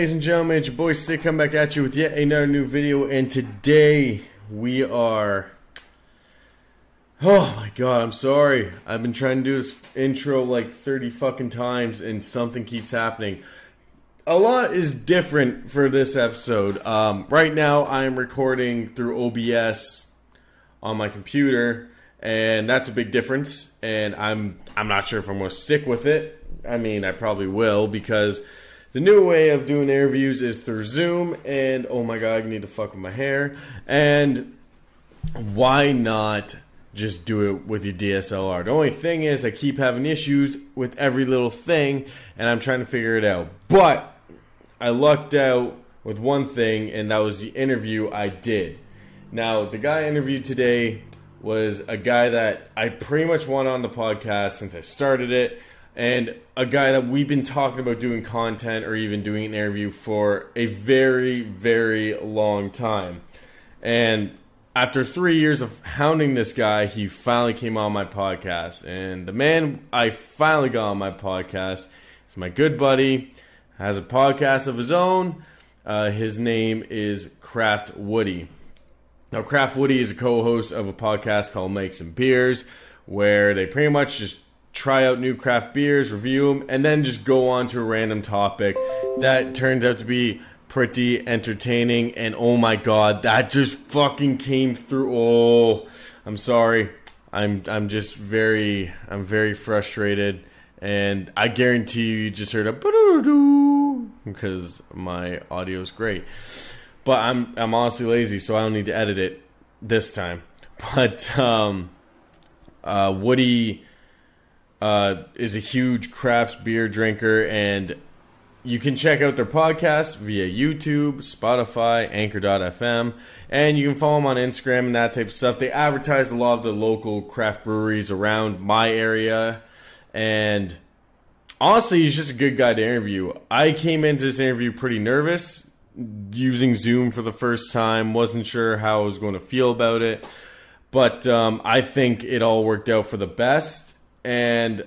ladies and gentlemen? It's your boy Stick come back at you with yet another new video, and today we are. Oh my god, I'm sorry. I've been trying to do this intro like 30 fucking times, and something keeps happening. A lot is different for this episode. Um, right now, I am recording through OBS on my computer, and that's a big difference. And I'm I'm not sure if I'm going to stick with it. I mean, I probably will because the new way of doing interviews is through Zoom, and oh my god, I need to fuck with my hair. And why not just do it with your DSLR? The only thing is, I keep having issues with every little thing, and I'm trying to figure it out. But I lucked out with one thing, and that was the interview I did. Now, the guy I interviewed today was a guy that I pretty much want on the podcast since I started it and a guy that we've been talking about doing content or even doing an interview for a very, very long time. And after three years of hounding this guy, he finally came on my podcast. And the man I finally got on my podcast is my good buddy, has a podcast of his own. Uh, his name is Craft Woody. Now, Craft Woody is a co host of a podcast called Mikes and Beers, where they pretty much just try out new craft beers, review them, and then just go on to a random topic that turns out to be pretty entertaining. And oh my god, that just fucking came through. Oh, I'm sorry. I'm I'm just very I'm very frustrated, and I guarantee you, you just heard a because my audio is great. But I'm I'm honestly lazy, so I don't need to edit it this time. But um, uh, Woody uh, is a huge craft beer drinker, and you can check out their podcast via YouTube, Spotify, Anchor.fm, and you can follow them on Instagram and that type of stuff. They advertise a lot of the local craft breweries around my area, and honestly, he's just a good guy to interview. I came into this interview pretty nervous, using Zoom for the first time, wasn't sure how I was going to feel about it, but um, I think it all worked out for the best and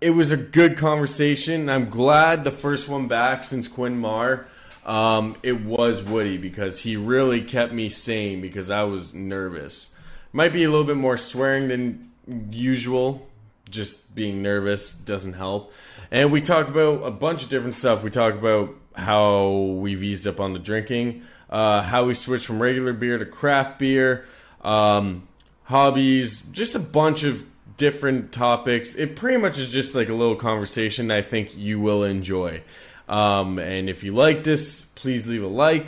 it was a good conversation. I'm glad the first one back since Quinn Marr. Um, it was Woody because he really kept me sane because I was nervous. Might be a little bit more swearing than usual. Just being nervous doesn't help. And we talk about a bunch of different stuff. We talk about how we've eased up on the drinking, uh, how we switched from regular beer to craft beer, um, hobbies, just a bunch of different topics. It pretty much is just like a little conversation I think you will enjoy. Um, and if you like this, please leave a like.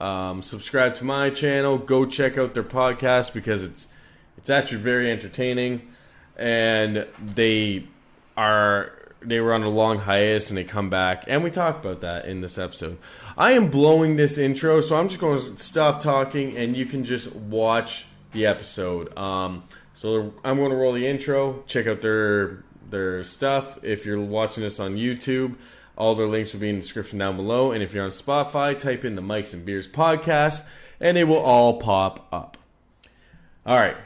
Um, subscribe to my channel. Go check out their podcast because it's it's actually very entertaining. And they are they were on a long hiatus and they come back and we talk about that in this episode. I am blowing this intro, so I'm just going to stop talking and you can just watch the episode. Um, so I'm going to roll the intro. Check out their their stuff. If you're watching this on YouTube, all their links will be in the description down below. And if you're on Spotify, type in the Mikes and Beers podcast, and it will all pop up. All right.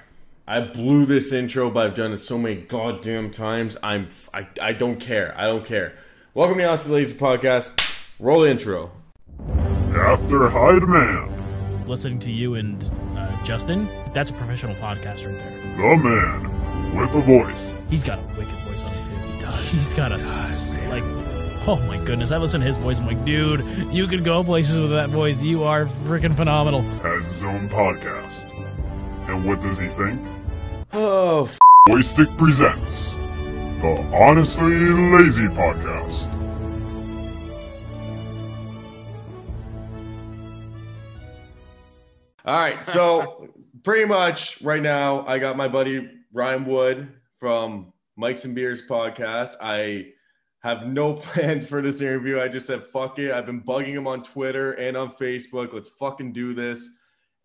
I blew this intro, but I've done it so many goddamn times. I'm I, I don't care. I don't care. Welcome to Honestly Lazy Podcast. Roll the intro. After high demand. Listening to you and uh, Justin, that's a professional podcast right there. The man with a voice. He's got a wicked voice on him too. He does. He's got a does, like. Oh my goodness! I listen to his voice. I'm like, dude, you could go places with that voice. You are freaking phenomenal. Has his own podcast. And what does he think? Oh, f- Joystick presents the Honestly Lazy Podcast. All right, so pretty much right now, I got my buddy Ryan Wood from Mike's and Beers podcast. I have no plans for this interview. I just said, fuck it. I've been bugging him on Twitter and on Facebook. Let's fucking do this.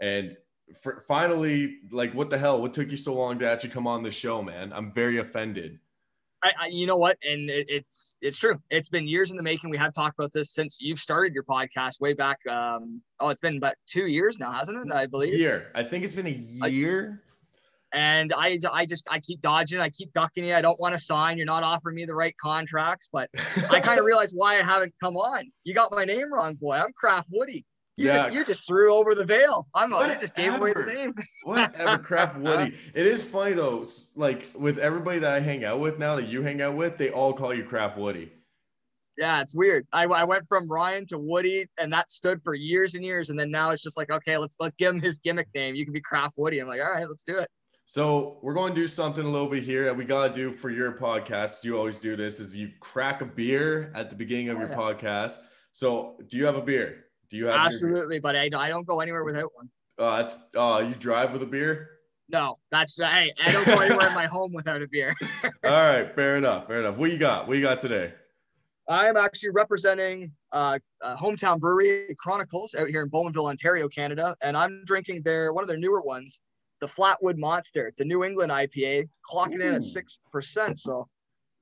And for, finally, like, what the hell? What took you so long to actually come on the show, man? I'm very offended. I, I, you know what, and it, it's it's true. It's been years in the making. We have talked about this since you've started your podcast way back. Um, oh, it's been about two years now, hasn't it? I believe. Year. I think it's been a year. And I, I just, I keep dodging. I keep ducking you. I don't want to sign. You're not offering me the right contracts. But I kind of realized why I haven't come on. You got my name wrong, boy. I'm Craft Woody. You, Yeah. just, you just threw over the veil. I'm. You just gave away the name. Whatever, Craft Woody. It is funny though. Like with everybody that I hang out with now, that you hang out with, they all call you Craft Woody. Yeah, it's weird. I, I went from Ryan to Woody, and that stood for years and years. And then now it's just like, okay, let's let's give him his gimmick name. You can be Craft Woody. I'm like, all right, let's do it. So we're going to do something a little bit here that we gotta do for your podcast. You always do this: is you crack a beer at the beginning of Oh, your podcast. So do you have a beer? Do you have Absolutely, but I, I don't go anywhere without one. Oh, that's oh, you drive with a beer. No, that's hey, I don't go anywhere in my home without a beer. All right, fair enough, fair enough. What you got? What you got today? I'm actually representing uh, uh, hometown brewery Chronicles out here in Bowmanville, Ontario, Canada, and I'm drinking their one of their newer ones, the Flatwood Monster. It's a New England IPA, clocking in at six percent. So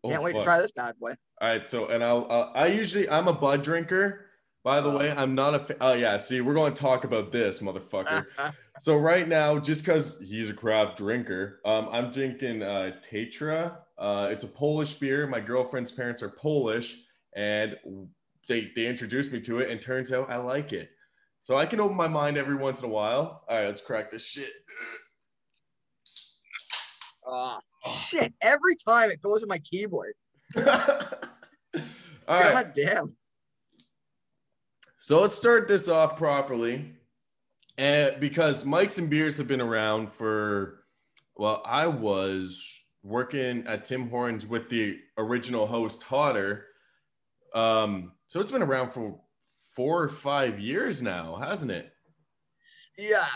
Oh, can't wait to try this bad boy. All right, so and I'll uh, I usually I'm a bud drinker. By the Oh. way, I'm not a. Oh yeah, see, we're going to talk about this, motherfucker. so right now, just because he's a craft drinker, um, I'm drinking uh, Tatra. Uh, it's a Polish beer. My girlfriend's parents are Polish, and they they introduced me to it, and turns out I like it. So I can open my mind every once in a while. All right, let's crack this shit. Ah, shit! Every time it goes in my keyboard. All right. God damn. So let's start this off properly. And because Mike's and Beers have been around for, well, I was working at Tim Hortons with the original host, Hodder. Um, so it's been around for four or five years now, hasn't it? Yeah.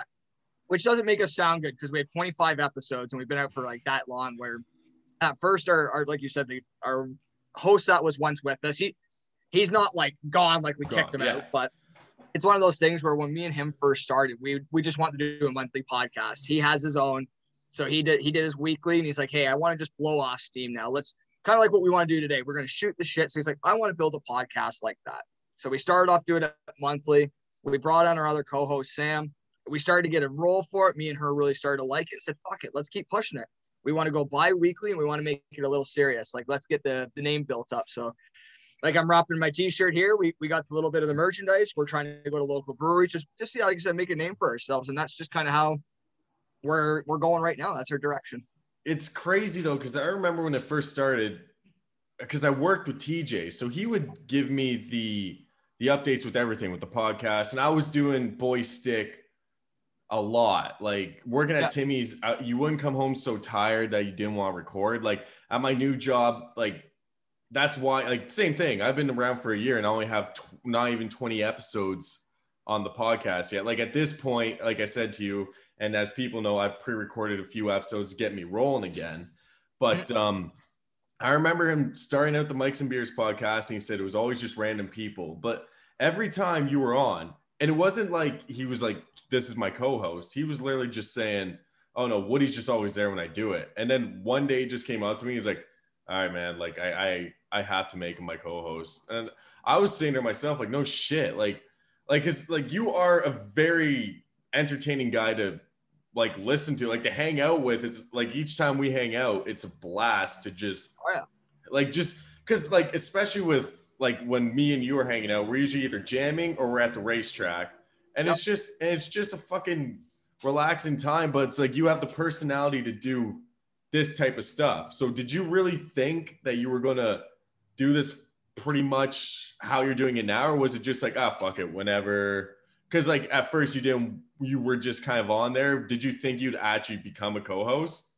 Which doesn't make us sound good because we have 25 episodes and we've been out for like that long. Where at first, our, our like you said, the, our host that was once with us, he he's not like gone like we Gone, kicked him yeah. out, but it's one of those things where when me and him first started, we we just wanted to do a monthly podcast. He has his own, so he did he did his weekly, and he's like, hey, I want to just blow off steam now. Let's kind of like what we want to do today. We're gonna shoot the shit. So he's like, I want to build a podcast like that. So we started off doing it monthly. We brought on our other co-host Sam. We started to get a roll for it. Me and her really started to like it. Said, fuck it, let's keep pushing it. We want to go bi-weekly and we want to make it a little serious. Like let's get the, the name built up. So like I'm wrapping my t-shirt here. We we got a little bit of the merchandise. We're trying to go to local breweries, just just yeah, like I said, make a name for ourselves. And that's just kind of how we're we're going right now. That's our direction. It's crazy though, because I remember when it first started, because I worked with TJ, so he would give me the the updates with everything with the podcast, and I was doing boy stick a lot. Like working at Yeah. Timmy's, uh, you wouldn't come home so tired that you didn't want to record. Like at my new job, like that's why. Like same thing. I've been around for a year and I only have tw- not even twenty episodes on the podcast yet. Like at this point, like I said to you, and as people know, I've pre-recorded a few episodes to get me rolling again. But um, I remember him starting out the Mikes and Beers podcast, and he said it was always just random people. But every time you were on, and it wasn't like he was like, "This is my co-host." He was literally just saying, "Oh no, Woody's just always there when I do it." And then one day, he just came out to me. He's like, "All right, man, like I I I have to make him my co-host." And I was saying to myself, like, "No shit, like." Like, cause like you are a very entertaining guy to like listen to, like to hang out with. It's like each time we hang out, it's a blast to just Oh, yeah. like just because like especially with like when me and you are hanging out, we're usually either jamming or we're at the racetrack, and it's just and it's just a fucking relaxing time. But it's like you have the personality to do this type of stuff. So did you really think that you were gonna do this pretty much how you're doing it now, or was it just like ah fuck it whenever? Because like at first you didn't, you were just kind of on there. Did you think you'd actually become a co-host?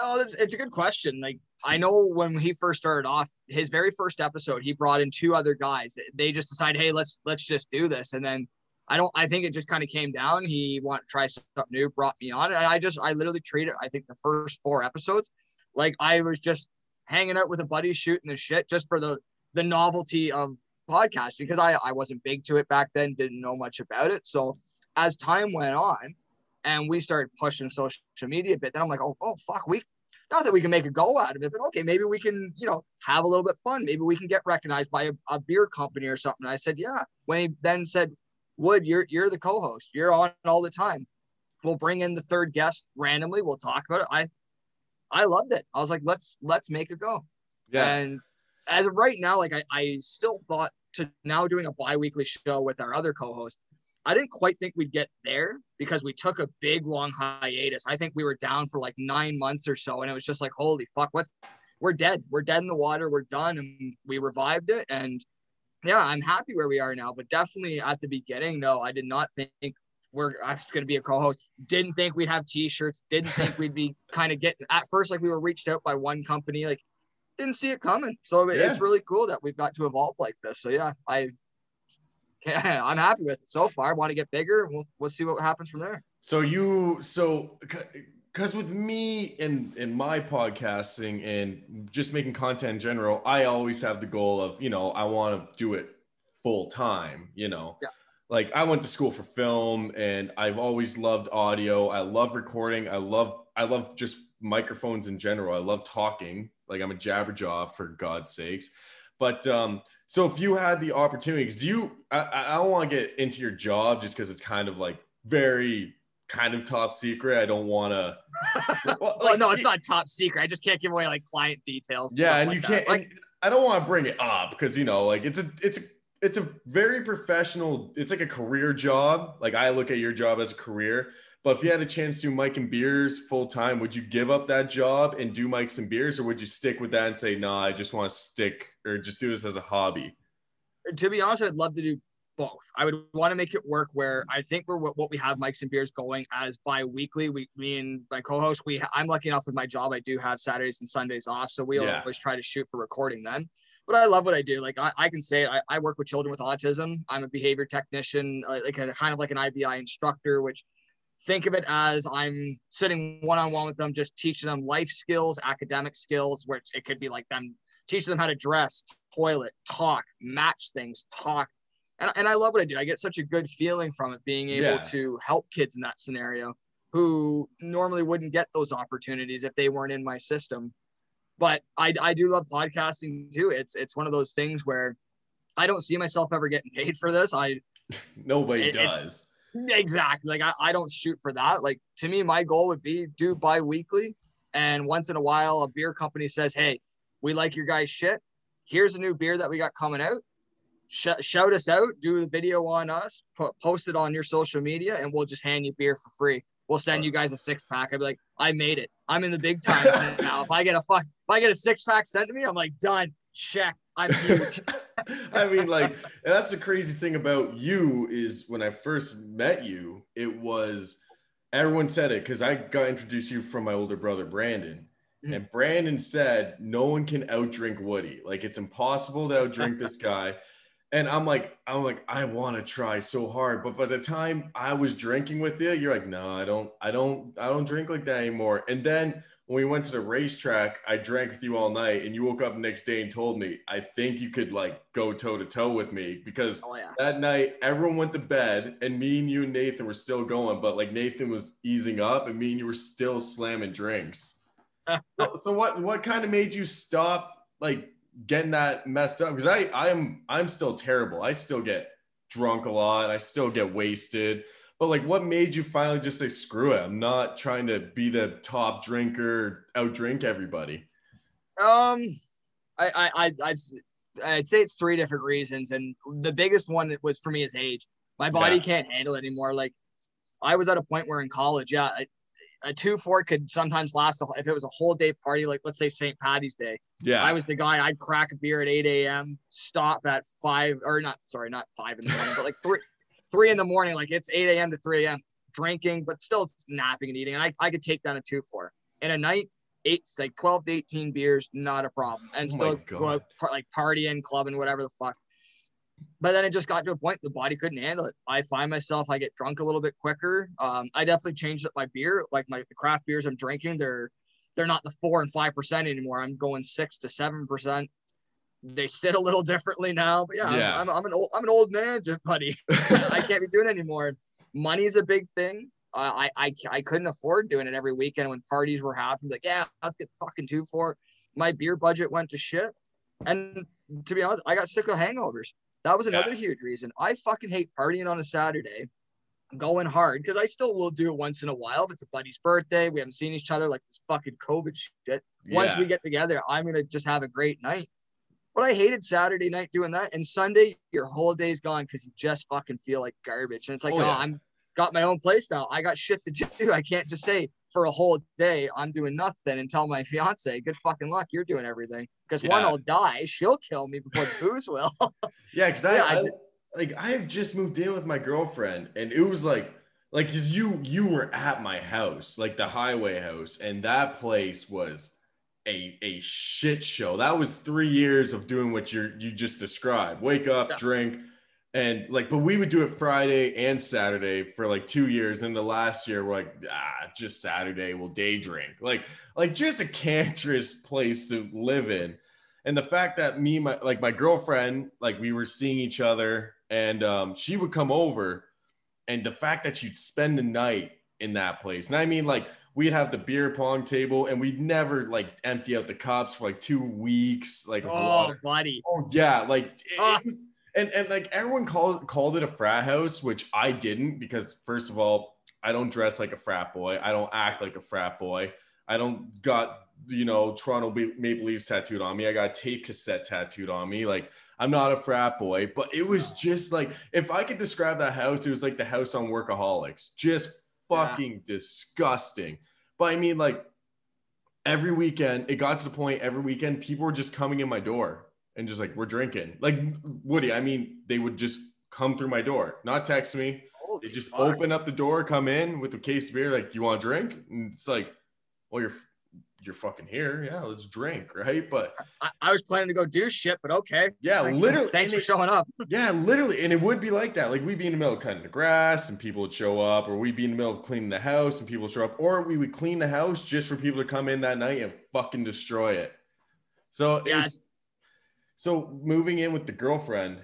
Oh, it's, it's a good question. Like I know when he first started off, his very first episode, he brought in two other guys. They just decided, hey, let's let's just do this. And then I don't. I think it just kind of came down. He wanted to try something new, brought me on, and I just I literally treated. I think the first four episodes, like I was just hanging out with a buddy, shooting the shit, just for the the novelty of podcasting because I I wasn't big to it back then, didn't know much about it. So as time went on, and we started pushing social media a bit, then I'm like, oh oh fuck, we not that we can make a go out of it, but okay, maybe we can, you know, have a little bit fun. Maybe we can get recognized by a, a beer company or something. I said, yeah. When he then said, Wood, you're you're the co-host. You're on all the time. we'll bring in the third guest randomly. We'll talk about it. I I loved it. I was like, let's let's make it go. Yeah. And as of right now, like I, I still thought to now doing a bi-weekly show with our other co-host, I didn't quite think we'd get there because we took a big long hiatus. I think we were down for like nine months or so, and it was just like, holy fuck, what's we're dead. We're dead in the water. We're done, and we revived it. And yeah, I'm happy where we are now. But definitely at the beginning, no, I did not think we're I was going to be a co-host. Didn't think we'd have T-shirts. Didn't think we'd be kind of getting at first like we were reached out by one company. Like didn't see it coming. So Yeah. it's really cool that we've got to evolve like this. So yeah, I I'm happy with it so far. I want to get bigger. We'll we'll see what happens from there. So you so because with me and in my podcasting and just making content in general, I always have the goal of you know I want to do it full time. You know, Yeah. Like I went to school for film and I've always loved audio. I love recording. I love I love just microphones in general. I love talking. Like I'm a jabberjaw for God's sakes. But um, so if you had the opportunity, 'cause do you? I, I don't want to get into your job just because it's kind of like very kind of top secret. I don't want to. Well, Oh no, it's not top secret. I just can't give away like client details. Yeah, and like you can't. Like, I don't want to bring it up because you know, like it's a, it's a, it's a very professional. It's like a career job. Like I look at your job as a career. But if you had a chance to do Mike and Beers full time, would you give up that job and do Mike's and Beers, or would you stick with that and say, "No, I just want to stick or just do this as a hobby"? to be honest, I'd love to do both. I would want to make it work where I think we're what, what we have Mike's and Beers going as bi-weekly. We, me and my co-host, we I'm lucky enough with my job. I do have Saturdays and Sundays off, so we Yeah. always try to shoot for recording then. But I love what I do. Like I, I can say I, I work with children with autism. I'm a behavior technician, uh, like a kind of like an IBI instructor, which think of it as I'm sitting one-on-one with them, just teaching them life skills, academic skills, which it could be like them teaching them how to dress, toilet, talk, match things, talk. And, and I love what I do. I get such a good feeling from it being able Yeah. to help kids in that scenario who normally wouldn't get those opportunities if they weren't in my system. But I, I do love podcasting too. It's it's one of those things where I don't see myself ever getting paid for this. I Nobody It- does. exactly like I, I don't shoot for that. Like to me, my goal would be do bi-weekly. And once in a while, a beer company says, Hey, we like your guys' shit. Here's a new beer that we got coming out. Sh- shout us out, do the video on us, po- post it on your social media, and we'll just hand you beer for free. We'll send you guys a six pack. I'd be like, I made it. I'm in the big time now. If I get a fuck, if I get a six pack sent to me, I'm like, done. Check. I'm huge. I mean, like, and that's the crazy thing about you is when I first met you, it was everyone said it because I got introduced to you from my older brother Brandon. Mhm. And Brandon said, No one can outdrink Woody. Like, it's impossible to outdrink this guy. And I'm like, I'm like, I want to try so hard. But by the time I was drinking with you, you're like, no, I don't, I don't, I don't drink like that anymore. And then when we went to the racetrack, I drank with you all night, and you woke up the next day and told me, I think you could like go toe to toe with me because oh yeah. that night everyone went to bed and me and you and Nathan were still going, but like Nathan was easing up and me and you were still slamming drinks. so, so what what kind of made you stop like getting that messed up? Because I I'm I'm still terrible. I still get drunk a lot. I still get wasted. But like what made you finally just say screw it? I'm not trying to be the top drinker, outdrink everybody. Um, I, I, I, I'd, I'd say it's three different reasons, and the biggest one that was for me is age. My body Yeah. can't handle it anymore. Like, I was at a point where in college, yeah, a two four could sometimes last. A, if it was a whole day party, like let's say St. Patty's Day, Yeah. I was the guy. I'd crack a beer at eight a.m., stop at five or not. Sorry, not five in the morning, but like three, three in the morning. Like it's eight a.m. to three a.m. drinking, but still napping and eating. And I, I could take down a two four in a night eight like 12 to 18 beers not a problem and Oh still go out, par- like partying clubbing whatever the fuck but then it just got to a point the body couldn't handle it. I find myself i get drunk a little bit quicker. Um, i definitely changed up my beer like my the craft beers i'm drinking they're they're not the four and five percent anymore. I'm going six to seven percent. They sit a little differently now but yeah, I'm- I'm, I'm an old i'm an old man buddy. I can't be doing it anymore. Money's a big thing. Uh, I, I I couldn't afford doing it every weekend when parties were happening. Like, yeah, let's get fucking two for. My beer budget went to shit, and to be honest, I got sick of hangovers. That was another huge reason. I fucking hate partying on a Saturday, going hard because I still will do it once in a while. If it's a buddy's birthday, we haven't seen each other like this fucking COVID shit. Once Yeah. we get together, I'm gonna just have a great night. But I hated Saturday night doing that, and Sunday your whole day's gone because you just fucking feel like garbage. And it's like, Oh, oh, yeah. I'm got my own place now. I got shit to do. I can't just say for a whole day I'm doing nothing and tell my fiance, good fucking luck, you're doing everything. Because one, I'll die. She'll kill me before the booze will. Yeah, because I, Yeah, I I, like I have just moved in with my girlfriend, and it was like like because you you were at my house, like the highway house, and that place was a a shit show. That was three years of doing what you you just described. Wake up, Yeah. drink, and like, but we would do it Friday and Saturday for like two years. And the last year, we're like, ah, just Saturday, we'll day drink. Like, like just a cancerous place to live in and the fact that me my like my girlfriend like we were seeing each other and um she would come over and the fact that you'd spend the night in that place and i mean like we'd have the beer pong table and we'd never like empty out the cups for like two weeks like oh, water. buddy. oh yeah like it- it Ah. was- and and like everyone called called it a frat house which i didn't because first of all i don't dress like a frat boy i don't act like a frat boy I don't got you know Toronto Maple Leafs tattooed on me. I got tape cassette tattooed on me. Like I'm not a frat boy, but it was just like if I could describe that house, it was like the house on Workaholics, just Yeah. fucking disgusting. But I mean, like every weekend, it got to the point every weekend people were just coming in my door and just like we're drinking. Like Woody, I mean, they would just come through my door, not text me. Holy They just open up the door, come in with a case of beer, like, you want a drink? And it's like, well, you're you're fucking here. Yeah, let's drink, right? But I, I was planning to go do shit, but okay. yeah, Thanks, literally Thanks for it- showing up. yeah, literally. And it would be like that. Like we'd be in the middle of cutting the grass and people would show up, or we'd be in the middle of cleaning the house and people would show up, or we would clean the house just for people to come in that night and fucking destroy it. So Yeah, it's so moving in with the girlfriend,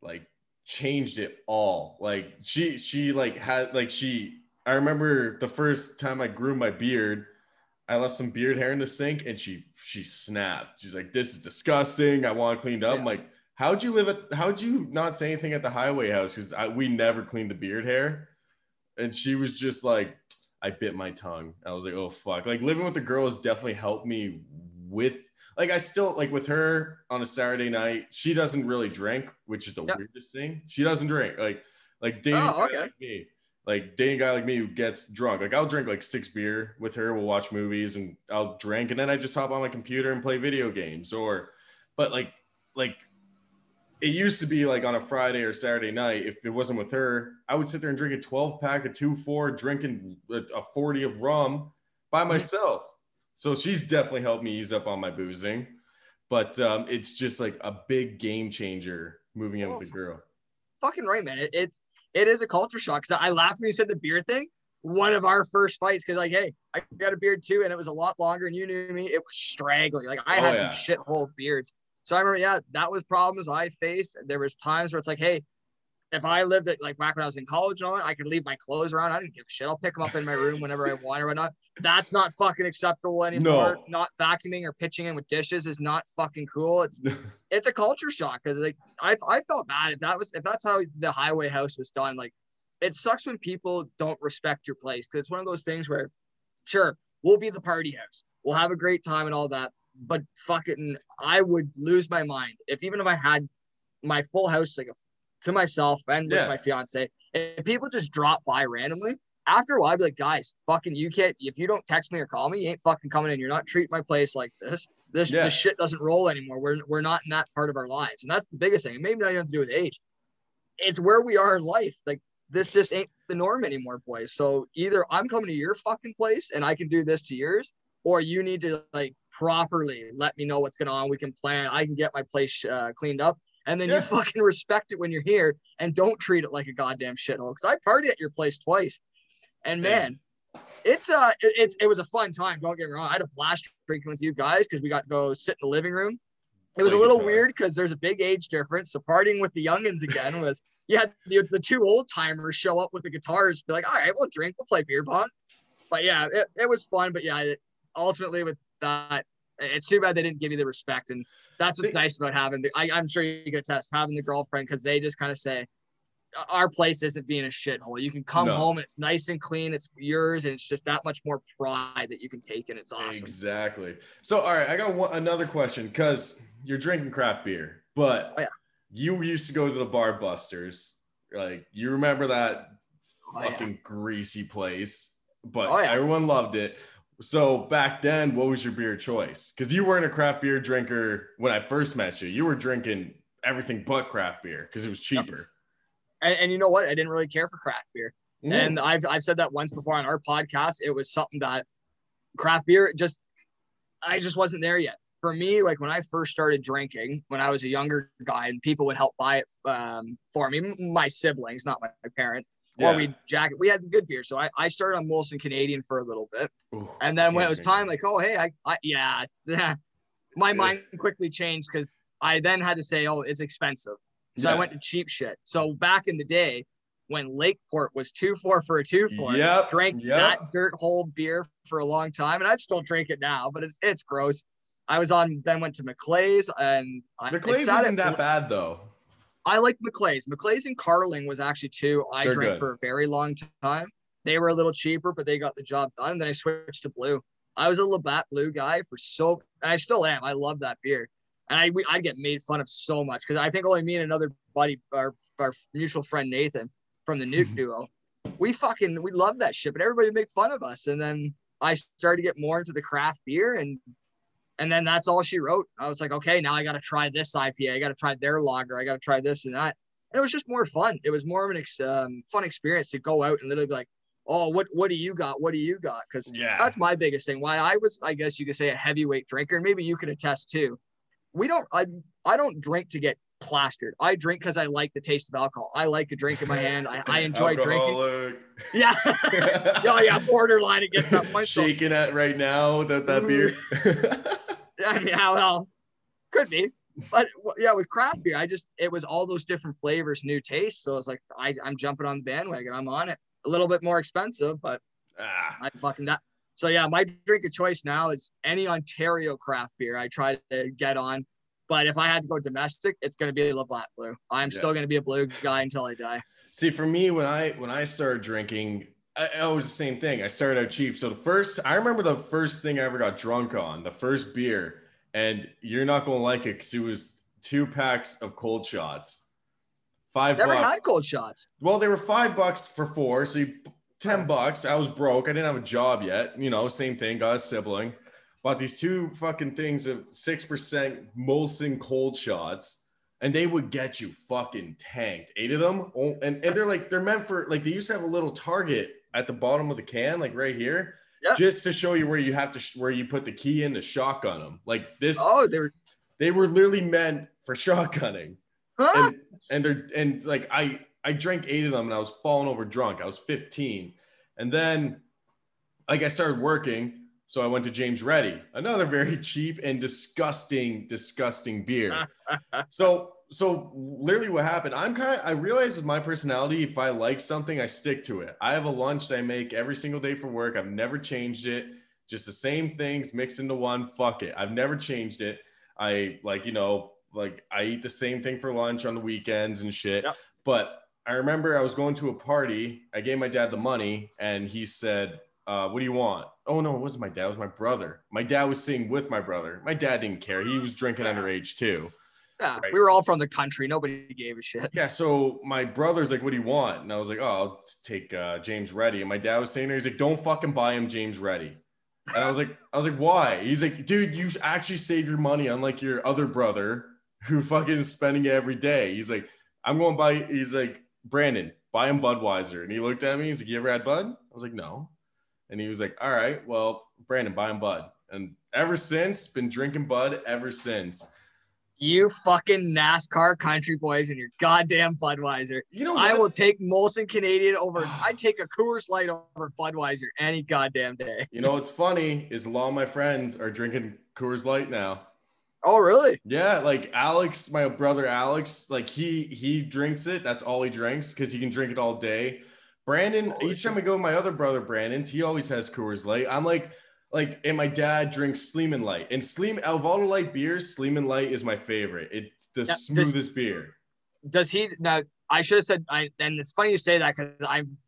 like changed it all. Like she she like had like she I remember the first time I grew my beard, I left some beard hair in the sink and she she snapped. She's like, This is disgusting. I want it cleaned up. I'm like, how'd you live at how'd you not say anything at the highway house? Because we never cleaned the beard hair. And she was just like, I bit my tongue. I was like, oh fuck. Like living with the girl has definitely helped me with like I still like with her on a Saturday night. She doesn't really drink, which is the Yeah. weirdest thing. She doesn't drink. Like like dating Oh, okay. like me. Like dating guy like me who gets drunk. Like I'll drink like six beer with her. We'll watch movies and I'll drink and then I just hop on my computer and play video games. Or but like like it used to be like on a Friday or Saturday night, if it wasn't with her, I would sit there and drink a 12 pack of 2 4, drinking a a 40 of rum by mm-hmm. myself. So she's definitely helped me ease up on my boozing. But um, it's just like a big game changer moving in with a girl. Fucking right, man. It, it's it is a culture shock. Cause I laughed when you said the beer thing. One of our first fights, because like, hey, I got a beard too, and it was a lot longer, and you knew me. It was straggly. Like I Oh, had yeah. some shithole beards. So I remember, yeah, that was problems I faced. There was times where it's like, hey, if I lived at like back when I was in college and all that, I could leave my clothes around. I didn't give a shit. I'll pick them up in my room whenever I want or whatnot. That's not fucking acceptable anymore. No. Not vacuuming or pitching in with dishes is not fucking cool. It's it's a culture shock because like I I felt bad if that was if that's how the highway house was done. Like it sucks when people don't respect your place because it's one of those things where sure we'll be the party house, we'll have a great time and all that, but fuck fucking I would lose my mind if even if I had my full house like to myself and with Yeah. my fiance, if people just drop by randomly. After a while, I'd be like, guys, fucking, you can't. If you don't text me or call me, you ain't fucking coming in. You're not treating my place like this. This, Yeah. this shit doesn't roll anymore. We're we're not in that part of our lives, and that's the biggest thing. And maybe not even to do with age. It's where we are in life. Like this just ain't the norm anymore, boys. So either I'm coming to your fucking place and I can do this to yours, or you need to like properly let me know what's going on. We can plan. I can get my place uh, cleaned up, and then Yeah. you fucking respect it when you're here and don't treat it like a goddamn shithole. Because I party at your place twice, and Yeah. man, it's uh, it, it's it was a fun time. Don't get me wrong. I had a blast drinking with you guys because we got to go sit in the living room. It was a little guitar. weird because there's a big age difference. So partying with the youngins again was you had the, the two old timers show up with the guitars, be like, all right, we'll drink, we'll play beer pong. But yeah, it, it was fun. But yeah, it, ultimately with that, it's too bad they didn't give you the respect. And that's what's nice about having the, I, I'm sure you can attest having the girlfriend because they just kind of say, our place isn't being a shithole. You can come No. home and it's nice and clean. It's yours, and it's just that much more pride that you can take, and it's awesome. Exactly. So, all right, I got one, another question because you're drinking craft beer, but Oh, yeah. you used to go to the Bar Busters. Like, you remember that Oh, yeah. fucking greasy place, but Oh, yeah. everyone loved it. So, back then, what was your beer choice? Because you weren't a craft beer drinker when I first met you. You were drinking everything but craft beer because it was cheaper. And, and you know what? I didn't really care for craft beer. Mm. And I've I've said that once before on our podcast. It was something that craft beer just I just wasn't there yet. For me, like when I first started drinking, when I was a younger guy, and people would help buy it um, for me, my siblings, not my, my parents, Yeah. or we jacket. We had good beer, so I, I started on Molson Canadian for a little bit, Ooh, and then when it was time, like, oh hey, I, I yeah, my mind quickly changed because I then had to say, oh, it's expensive, so I went to cheap shit. So back in the day, when Lakeport was two four for a two four, Yep, drank yep. that dirt hole beer for a long time, and I'd still drink it now, but it's it's gross. I was on then went to McClay's and I, I isn't at- that bad though. I like McClay's. McClay's and Carling was actually two I They're drank good. for a very long time. They were a little cheaper, but they got the job done. And then I switched to blue. I was a Labatt Blue guy for so, and I still am. I love that beer, and I we, I get made fun of so much because I think only me and another buddy, our our mutual friend Nathan from the Nuke Duo, we fucking we love that shit, but everybody would make fun of us. And then I started to get more into the craft beer, and and then that's all she wrote. I was like, okay, now I got to try this IPA. I got to try their lager. I got to try this and that. And it was just more fun. It was more of an ex- um, fun experience to go out and literally be like, oh, what what do you got? What do you got? Because Yeah. that's my biggest thing. Why I was, I guess you could say, a heavyweight drinker, and maybe you could attest too. We don't, I, I don't drink to get plastered. I drink because I like the taste of alcohol. I like a drink in my hand. I, I enjoy drinking. Yeah, yeah, yeah. Borderline against that point. Shaking at right now that that beer. I mean, how well, could be. But yeah, with craft beer, I just it was all those different flavors, new tastes. So it's like I, I'm jumping on the bandwagon. I'm on it. A little bit more expensive, but ah, I fucking that. So yeah, my drink of choice now is any Ontario craft beer. I try to get on, but if I had to go domestic, it's going to be Labatt Blue. I'm Yeah. still going to be a blue guy until I die. See, for me, when I when I started drinking, I, I was the same thing. I started out cheap. So the first, I remember the first thing I ever got drunk on, the first beer, and you're not gonna like it because it was two packs of cold shots, five Never bucks. had cold shots. Well, they were five bucks for four, so you, ten bucks. I was broke. I didn't have a job yet. You know, same thing. Got a sibling. Bought these two fucking things of six percent Molson cold shots, and they would get you fucking tanked. Eight of them, Oh, and and they're like they're meant for like they used to have a little target at the bottom of the can, like right here, Yeah. just to show you where you have to sh- where you put the key in to shotgun them. Like this, Oh, they were. they were literally meant for shotgunning Huh? and and they're and like I I drank eight of them and I was falling over drunk. I was 15, and then like I started working, so I went to James Ready, another very cheap and disgusting, disgusting beer. so so literally what happened i'm kind of i realized with my personality if i like something i stick to it. I have a lunch that i make every single day for work. I've never changed it. Just the same things mixed into one. Fuck it. I've never changed it. I like you know like i eat the same thing for lunch on the weekends and shit. Yep. but i remember i was going to a party. I gave my dad the money and he said uh, what do you want? Oh no, it wasn't my dad. It was my brother. My dad was sitting with my brother. My dad didn't care. He was drinking underage too. Yeah, Right. we were all from the country. Nobody gave a shit. Yeah, so my brother's like, "What do you want?" And I was like, "Oh, I'll take uh, James Ready." And my dad was saying there, he's like, "Don't fucking buy him James Ready." And I was like, "I was like, why?" He's like, "Dude, you actually save your money, unlike your other brother who fucking is spending it every day." He's like, "I'm going to buy." He's like, "Brandon, buy him Budweiser." And he looked at me. He's like, "You ever had Bud?" I was like, "No." And he was like, "All right, well, Brandon, buy him Bud." And ever since, been drinking Bud ever since. You fucking NASCAR country boys and your goddamn Budweiser. You know, what? I will take Molson Canadian over. I'd take a Coors Light over Budweiser any goddamn day. You know what's funny is a lot of my friends are drinking Coors Light now. Oh, really? Yeah, like Alex, my brother Alex, like he he drinks it. That's all he drinks because he can drink it all day. Brandon, Holy each time I go with my other brother Brandon's, he always has Coors Light. I'm like, like, and my dad drinks Sleeman Light. And Sleeman Alvaro Light beers, Sleeman Light is my favorite. It's the Yeah, does- smoothest beer. Does he now? I should have said I and it's funny you say that because I'm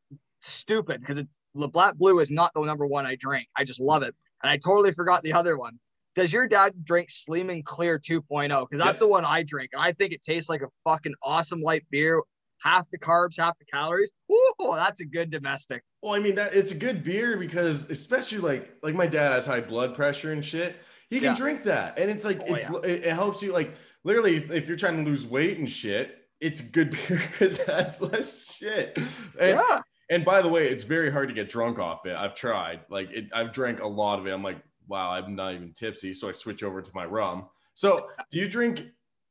stupid because it's the black blue is not the number one I drink. I just love it. And I totally forgot the other one. Does your dad drink Sleeman Clear 2.0? Because that's the one I drink. And I think it tastes like a fucking awesome light beer. Half the carbs, half the calories. Ooh, that's a good domestic. Well, I mean that it's a good beer because especially like like my dad has high blood pressure and shit. He can Yeah. drink that, and it's like Oh, it's it, it helps you like literally if, you're trying to lose weight and shit. It's good beer because that's less shit. And, yeah. and by the way, it's very hard to get drunk off it. I've tried. Like it, I've drank a lot of it. I'm like, wow, I'm not even tipsy. So I switch over to my rum. So do you drink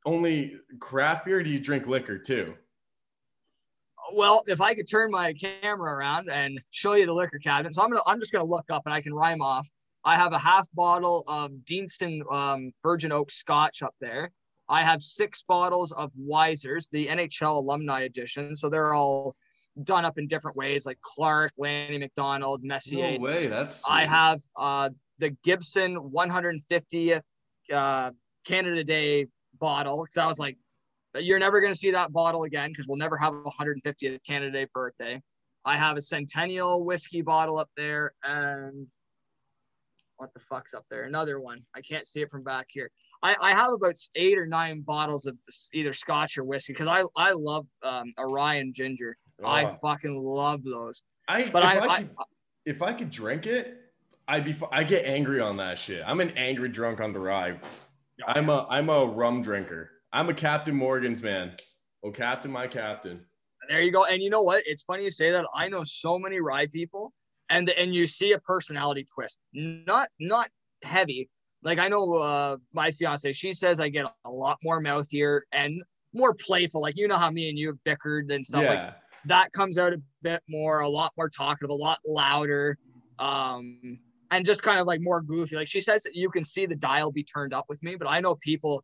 only craft beer? Or do you drink liquor too? Well, if I could turn my camera around and show you the liquor cabinet, so I'm gonna I'm just gonna look up and I can rhyme off. I have a half bottle of Deanston um, Virgin Oak Scotch up there. I have six bottles of Wisers, the NHL alumni edition. So they're all done up in different ways, like Clark, Lanny McDonald, Messier. No way. That's I have uh, the Gibson 150th uh, Canada Day bottle because I was like, you're never going to see that bottle again because we'll never have a 150th Canada Day birthday. I have a Centennial whiskey bottle up there and what the fuck's up there? Another one. I can't see it from back here. I, I have about eight or nine bottles of either scotch or whiskey because I, I love um, rye and ginger. I Oh. fucking love those. I, But if I, I, I, could, if I could drink it, I'd be. I get angry on that shit. I'm an angry drunk on the rye. I'm a I'm a rum drinker. I'm a Captain Morgan's man. Oh, Captain, my Captain. There you go. And you know what? It's funny you say that. I know so many rye people, and and you see a personality twist. Not not heavy. Like I know uh, my fiance. She says I get a lot more mouthier and more playful. Like you know how me and you have bickered and stuff. Like yeah, that comes out a bit more, a lot more talkative, a lot louder, um, and just kind of like more goofy. Like she says that you can see the dial be turned up with me, but I know people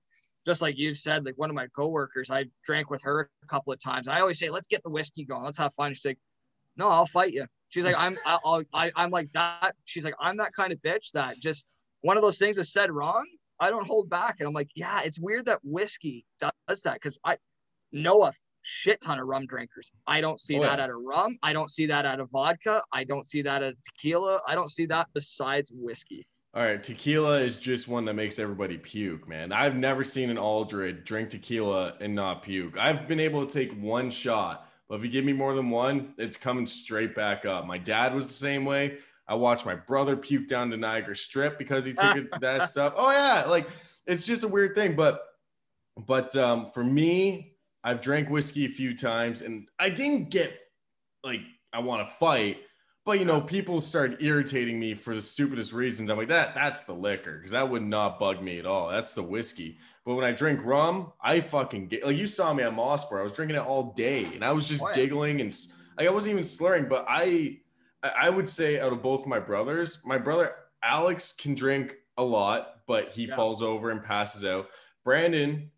just like you've said, like one of my coworkers, I drank with her a couple of times. I always say, let's get the whiskey going. Let's have fun. She's like, no, I'll fight you. She's like, I'm, I'll, I, I'm like that. She's like, I'm that kind of bitch that just one of those things is said wrong. I don't hold back. And I'm like, yeah, it's weird that whiskey does that because I know a shit ton of rum drinkers. I don't see Oh, that yeah. out of rum. I don't see that out of vodka. I don't see that out of tequila. I don't see that besides whiskey. All right, tequila is just one that makes everybody puke, man. I've never seen an Aldred drink tequila and not puke. I've been able to take one shot, but if you give me more than one, it's coming straight back up. My dad was the same way. I watched my brother puke down to Niagara Strip because he took that stuff. Oh yeah, like it's just a weird thing. But but um, for me, I've drank whiskey a few times, and I didn't get like I want to fight. But you know, people started irritating me for the stupidest reasons. I'm like, that that's the liquor, because that would not bug me at all. That's the whiskey. But when I drink rum, I fucking get like you saw me at Mosport. I was drinking it all day, and I was just yeah. giggling and like I wasn't even slurring. But I, I I would say out of both my brothers, my brother Alex can drink a lot, but he Yeah. falls over and passes out. Brandon,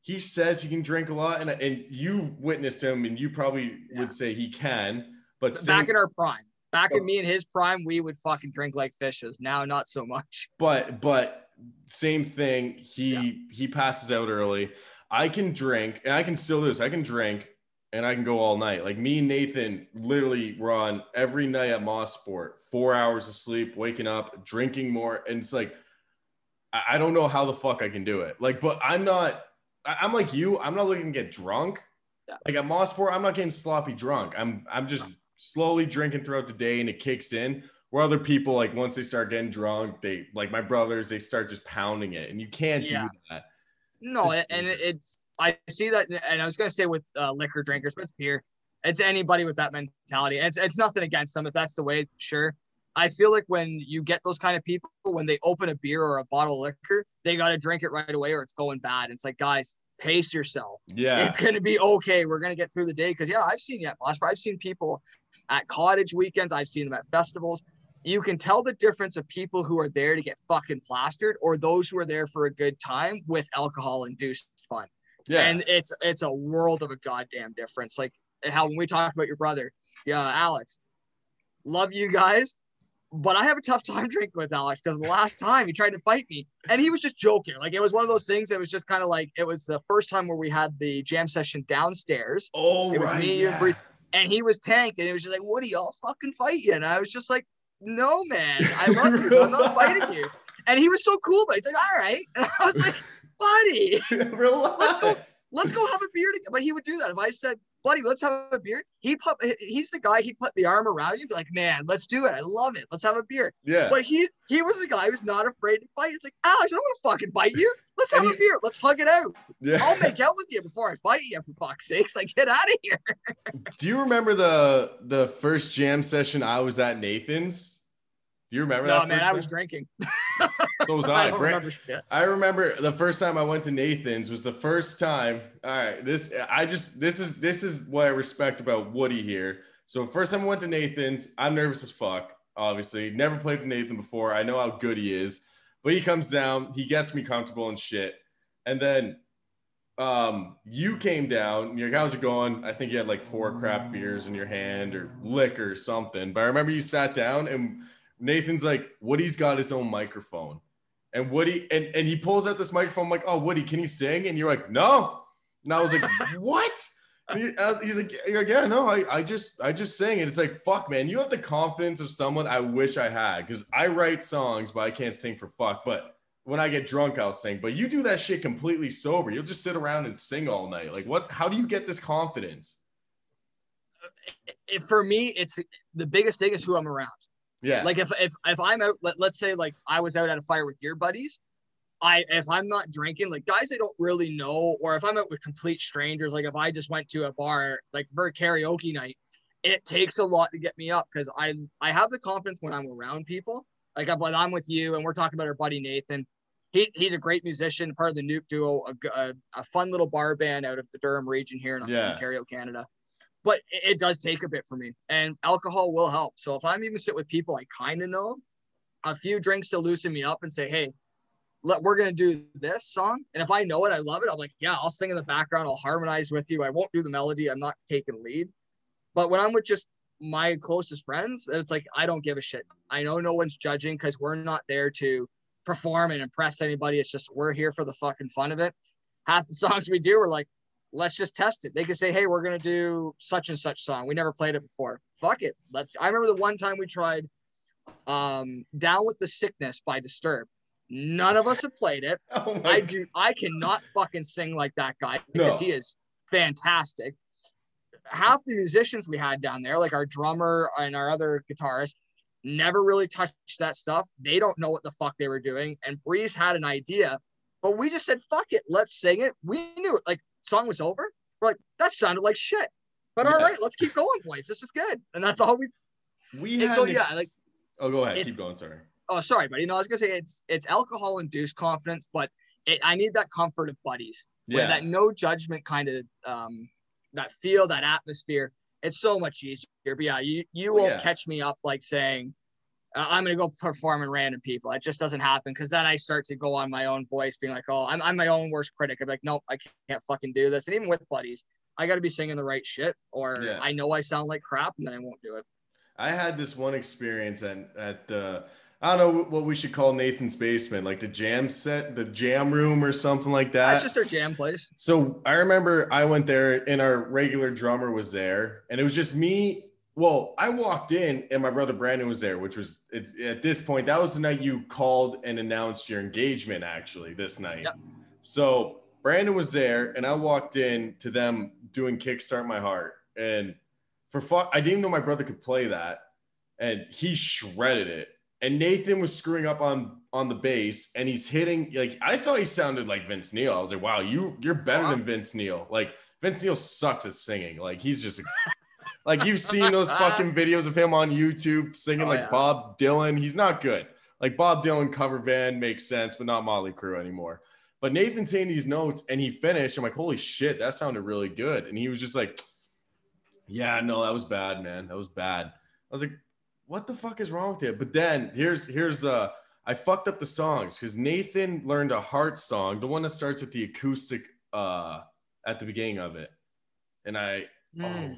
he says he can drink a lot, and and you witnessed him, and you probably Yeah. would say he can. But Back same- in our prime, back Oh. in me and his prime, we would fucking drink like fishes. Now, not so much. but but same thing he Yeah. he passes out early i can drink and i can still do this i can drink and i can go all night like me and nathan literally run every night at Mosport four hours of sleep waking up drinking more and it's like i, don't know how the fuck i can do it like but i'm not i'm like you i'm not looking to get drunk Yeah. like at Mosport i'm not getting sloppy drunk i'm i'm just slowly drinking throughout the day and it kicks in where other people like once they start getting drunk they like my brothers they start just pounding it and you can't Yeah. do that No, Just- and it- it's I see that, and I was gonna say with uh, liquor drinkers, but it's beer. It's anybody with that mentality. It's it's nothing against them if that's the way. Sure, I feel like when you get those kind of people, when they open a beer or a bottle of liquor, they got to drink it right away or it's going bad. It's like, guys, pace yourself. yeah It's gonna be okay. We're gonna get through the day because yeah, I've seen yet last. I've seen people at cottage weekends. I've seen them at festivals. You can tell the difference of people who are there to get fucking plastered or those who are there for a good time with alcohol induced fun. yeah And it's it's a world of a goddamn difference. Like how when we talked about your brother, yeah, Alex, love you guys, but I have a tough time drinking with Alex because the last time he tried to fight me and he was just joking. Like it was one of those things. It was just kind of like it was the first time where we had the jam session downstairs. Oh, It was right. me and yeah. And he was tanked, and it was just like, "Woody, I'll fucking fight you." And I was just like, "No, man, I love you, I'm not fighting you." And he was so cool, but he's like, "All right." And I was like, "Buddy, Relax. let's go have a beer together." But he would do that if I said, "Buddy, let's have a beer." He put he's the guy. He put the arm around you, be like, "Man, let's do it. I love it. Let's have a beer." Yeah. But he he was the guy who's not afraid to fight. It's like, Alex, I don't want to fucking fight you. Let's have a beer. Let's hug it out. yeah. I'll make out with you before I fight you. For fuck's sakes, like get out of here. Do you remember the the first jam session I was at Nathan's? Do you remember No, that? man, first I was drinking. So was I I. remember. I remember the first time I went to Nathan's was the first time. All right, this I just this is this is what I respect about Woody here. So first time I went to Nathan's, I'm nervous as fuck. Obviously, never played with Nathan before. I know how good he is, but he comes down, he gets me comfortable and shit, and then um you came down you're like how's it going i think you had like four craft beers in your hand or liquor or something but i remember you sat down and nathan's like woody's got his own microphone and woody and, and he pulls out this microphone I'm like oh woody can you sing and you're like no and i was like what he- was- he's like yeah no I, I just i just sing and it's like fuck man you have the confidence of someone i wish i had because i write songs but i can't sing for fuck but when I get drunk, I'll sing. But you do that shit completely sober. You'll just sit around and sing all night. Like, what? How do you get this confidence? For me, it's the biggest thing is who I'm around. Yeah. Like if if if I'm out, let, let's say like I was out at a fire with your buddies. I if I'm not drinking, like guys I don't really know, or if I'm out with complete strangers, like if I just went to a bar, like for a karaoke night, it takes a lot to get me up because I I have the confidence when I'm around people. Like if when I'm with you and we're talking about our buddy Nathan, he he's a great musician, part of the Nuke Duo, a a fun little bar band out of the Durham region here in Yeah. Ontario, Canada. But it, it does take a bit for me, and alcohol will help. So if I'm even sit with people I kind of know, a few drinks to loosen me up and say, hey, let, we're gonna do this song. And if I know it, I love it. I'm like, yeah, I'll sing in the background. I'll harmonize with you. I won't do the melody. I'm not taking lead. But when I'm with just my closest friends, it's like I don't give a shit. I know no one's judging because we're not there to perform and impress anybody. It's just we're here for the fucking fun of it. Half the songs we do are like, let's just test it. They could say, hey, we're gonna do such and such song. We never played it before. Fuck it. Let's. I remember the one time we tried um Down with the Sickness by Disturbed. None of us have played it. oh I do. I cannot fucking sing like that guy because No. he is fantastic. Half the musicians we had down there, like our drummer and our other guitarist, never really touched that stuff. They don't know what the fuck they were doing. And Breeze had an idea, but we just said, fuck it, let's sing it. We knew it. Like, song was over. We're like, that sounded like shit. But all Yeah. right, let's keep going, boys. This is good. And that's all we We And so, yeah, like- Oh, go ahead. Keep going. Sorry. oh sorry buddy no i was gonna say it's it's alcohol induced confidence but it, i need that comfort of buddies where Yeah. that no judgment kind of um that feel that atmosphere it's so much easier but yeah you you Well, won't yeah. catch me up like saying uh, i'm gonna go perform in random people it just doesn't happen because then i start to go on my own voice being like oh i'm, I'm my own worst critic i'm like nope i can't fucking do this and even with buddies i gotta be singing the right shit or Yeah. i know i sound like crap and then i won't do it I had this one experience at at the I don't know what we should call Nathan's basement, like the jam set, the jam room or something like that. that's just our jam place So I remember I went there and our regular drummer was there, and it was just me. Well, I walked in and my brother Brandon was there, which was at this point that was the night you called and announced your engagement. Actually, this night. Yep. So Brandon was there, and I walked in to them doing "Kickstart My Heart," and for fuck, I didn't even know my brother could play that, and he shredded it. And Nathan was screwing up on on the bass, and he's hitting like I thought he sounded like Vince Neil. I was like, wow, you you're better than Vince Neil. Like Vince Neil sucks at singing. Like he's just like you've seen those fucking videos of him on YouTube singing Oh, like yeah. Bob Dylan. He's not good. Like Bob Dylan cover band makes sense, but not Motley Crue anymore. But Nathan's saying these notes and he finished. I'm like, holy shit, that sounded really good. And he was just like, yeah, no, that was bad, man. That was bad. I was like, what the fuck is wrong with it? But then here's here's uh I fucked up the songs because Nathan learned a Heart song, the one that starts with the acoustic uh at the beginning of it. And I oh Mm.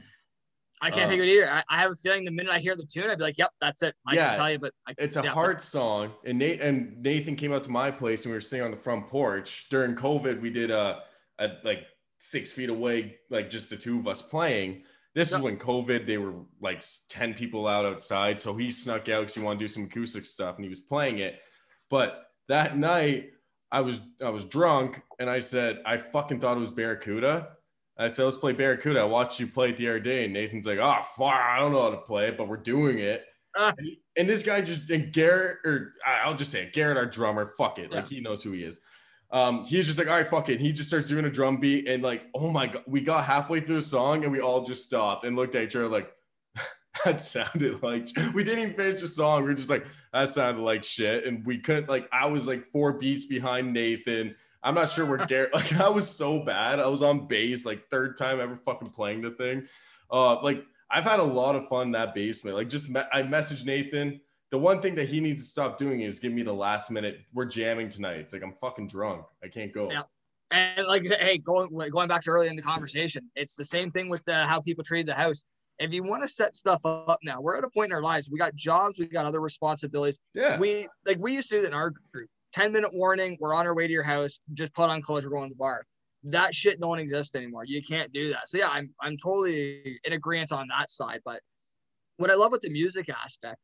I can't Uh, think of it either. I, I have a feeling the minute I hear the tune, I'd be like, "Yep, that's it." I Yeah, can tell you, but I, It's a yeah, Heart song, and Nate and Nathan came out to my place, and we were sitting on the front porch during COVID. We did a, a like six feet away, like just the two of us playing. This is when COVID, they were like ten people out outside, so he snuck out because he wanted to do some acoustic stuff, and he was playing it. But that night, I was I was drunk, and I said I fucking thought it was Barracuda. I said, let's play Barracuda. I watched you play it the other day. And Nathan's like, oh, fuck, I don't know how to play it, but we're doing it. Ah. And, and this guy just, and Garrett, or I'll just say it, Garrett, our drummer, fuck it. Like, he knows who he is. Um, he's just like, all right, fuck it. And he just starts doing a drum beat. And like, oh my God, we got halfway through the song and we all just stopped and looked at each other like, that sounded like, we didn't even finish the song. We were just like, that sounded like shit. And we couldn't, like, I was like four beats behind Nathan. I'm not sure where Garrett like I was so bad. I was on bass like third time ever fucking playing the thing. Uh like I've had a lot of fun in that basement. Like just me- I messaged Nathan. The one thing that he needs to stop doing is give me the last minute. We're jamming tonight. It's like I'm fucking drunk. I can't go. Yeah. And like I said, hey, going going back to early in the conversation, it's the same thing with the, how people treat the house. If you want to set stuff up now, we're at a point in our lives. We got jobs, we got other responsibilities. Yeah. We like we used to do that in our group. 10 minute warning, we're on our way to your house. Just put on clothes, we're going to the bar. That shit don't exist anymore. You can't do that. So yeah, I'm I'm totally in agreement on that side. But what I love with the music aspect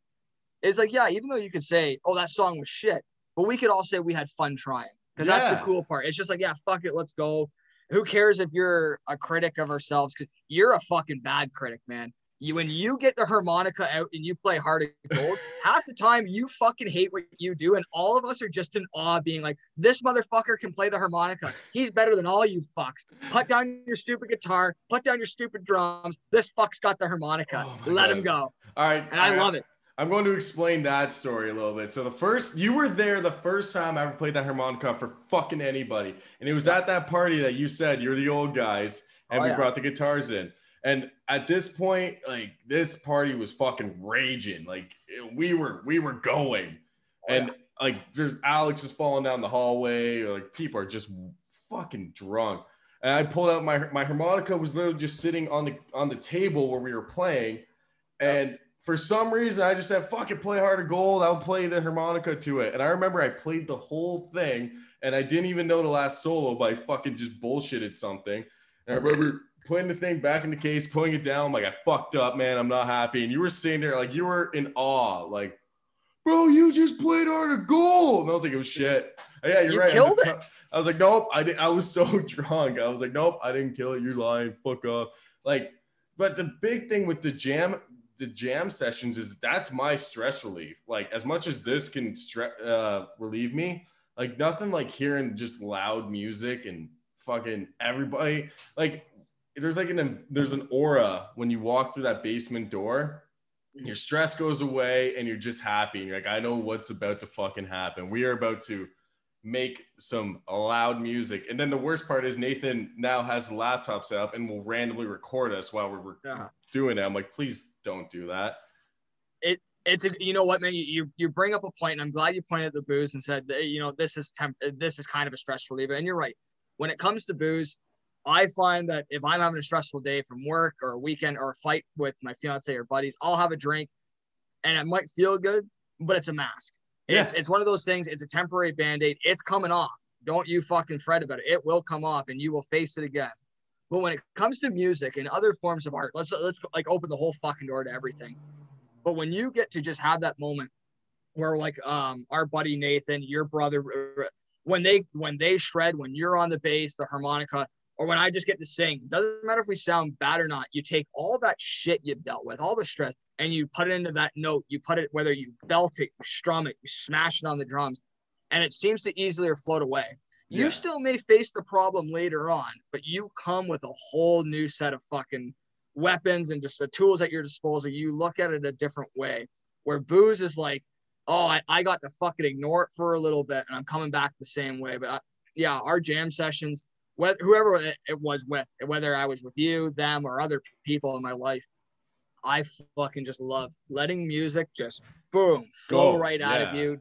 is like, yeah, even though you could say, oh, that song was shit, but we could all say we had fun trying. Because that's the cool part. It's just like, yeah, fuck it, let's go. Who cares if you're a critic of ourselves? Because you're a fucking bad critic, man. You when you get the harmonica out and you play Heart of Gold, half the time you fucking hate what you do, and all of us are just in awe, being like, "This motherfucker can play the harmonica. He's better than all you fucks. Put down your stupid guitar. Put down your stupid drums. This fuck's got the harmonica. Oh Let God. him go." All right. And I love it. I'm going to explain that story a little bit. So the first, you were there the first time I ever played that harmonica for fucking anybody, and it was at that party that you said you're the old guys, and Oh, we yeah. brought the guitars in. And at this point, like this party was fucking raging. Like we were, we were going, Oh, and like there's Alex is falling down the hallway, or like people are just fucking drunk. And I pulled out my my harmonica was literally just sitting on the on the table where we were playing, and for some reason I just said fuck it, play of Gold. I'll play the harmonica to it. And I remember I played the whole thing, and I didn't even know the last solo, but I fucking just bullshitted something. And I remember putting the thing back in the case, putting it down, like I fucked up, man. I'm not happy. And you were sitting there like you were in awe, like, bro, you just played Heart of Gold. And I was like, it was shit. Yeah, you're You right. Killed the ti- I was like, nope, I didn't. I was so drunk. I was like, nope, I didn't kill it. You're lying. Fuck off. Like, but the big thing with the jam, the jam sessions is that's my stress relief. Like, as much as this can stre- uh, relieve me, like nothing like hearing just loud music and fucking everybody. Like, there's like an there's an aura when you walk through that basement door. Your mm-hmm. stress goes away and you're just happy. And you're like, I know what's about to fucking happen. We are about to make some loud music. And then the worst part is Nathan now has the laptop set up and will randomly record us while we're Yeah. doing it. I'm like, please don't do that. it it's a, you know what man you, you you bring up a point and i'm glad you pointed at the booze and said that, you know this is temp- this is kind of a stress reliever and you're right when it comes to booze i find that if i'm having a stressful day from work or a weekend or a fight with my fiance or buddies i'll have a drink and it might feel good but it's a mask. It's, it's one of those things it's a temporary band-aid. It's coming off. Don't you fucking fret about it. It will come off and you will face it again. But when it comes to music and other forms of art let's let's like open the whole fucking door to everything. But when you get to just have that moment where like um our buddy Nathan, your brother, when they when they shred, when you're on the bass, the harmonica, or when I just get to sing, doesn't matter if we sound bad or not. You take all that shit you've dealt with, all the stress, and you put it into that note. You put it whether you belt it, you strum it, you smash it on the drums, and it seems to easily float away. You still may face the problem later on, but you come with a whole new set of fucking weapons and just the tools at your disposal, you look at it a different way. Where booze is like, oh, I, I got to fucking ignore it for a little bit and I'm coming back the same way. But uh, yeah, our jam sessions, whether, whoever it, was with, whether I was with you, them, or other people in my life, I fucking just love letting music just boom flow Go, right out of you,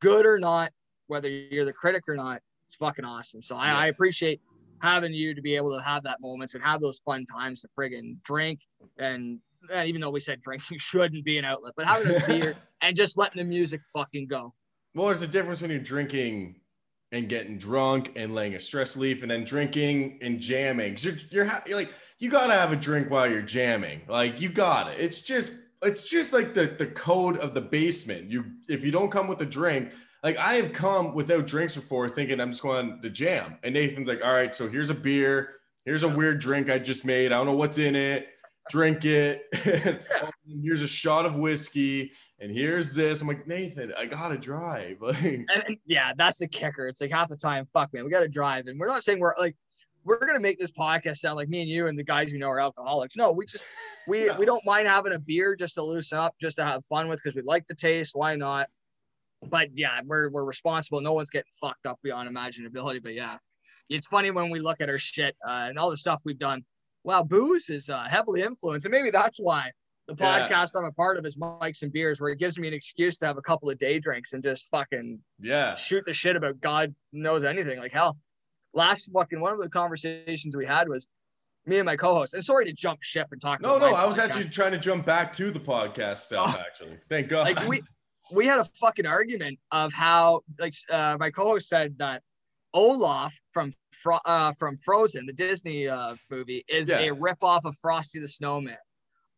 good or not, whether you're the critic or not. It's fucking awesome. So I, Yeah. I appreciate having you to be able to have that moments and have those fun times to friggin' drink and eh, even though we said drinking shouldn't be an outlet, but having a beer and just letting the music fucking go. Well, there's a difference when you're drinking and getting drunk and laying a stress leaf, and then drinking and jamming. You're, you're, you're like you gotta have a drink while you're jamming. Like you got it. It's just it's just like the the code of the basement. You if you don't come with a drink, like I have come without drinks before, thinking I'm just going to jam, and Nathan's like, all right, so here's a beer, here's a weird drink I just made. I don't know what's in it. Drink it. Um, here's a shot of whiskey, and here's this. I'm like Nathan, I gotta drive. Like And, yeah, that's the kicker. It's like half the time, fuck man, we got to drive. And we're not saying we're like, we're gonna make this podcast sound like me and you and the guys you know are alcoholics. No, we just we No. we don't mind having a beer just to loosen up, just to have fun with because we like the taste. Why not? But yeah, we're we're responsible. No one's getting fucked up beyond imaginability. But yeah, it's funny when we look at our shit uh, and all the stuff we've done. Wow, booze is uh, heavily influenced, and maybe that's why the Yeah. podcast I'm a part of is Mikes and Beers, where it gives me an excuse to have a couple of day drinks and just fucking yeah. shoot the shit about God knows anything. Like hell, last fucking one of the conversations we had was me and my co-host. And sorry to jump ship and talk. No, no, I was podcast. actually trying to jump back to the podcast stuff. Oh. Actually, thank God. like we we had a fucking argument of how like uh, my co-host said that Olaf from Fro- uh, from Frozen, the Disney uh, movie, is Yeah. a ripoff of Frosty the Snowman.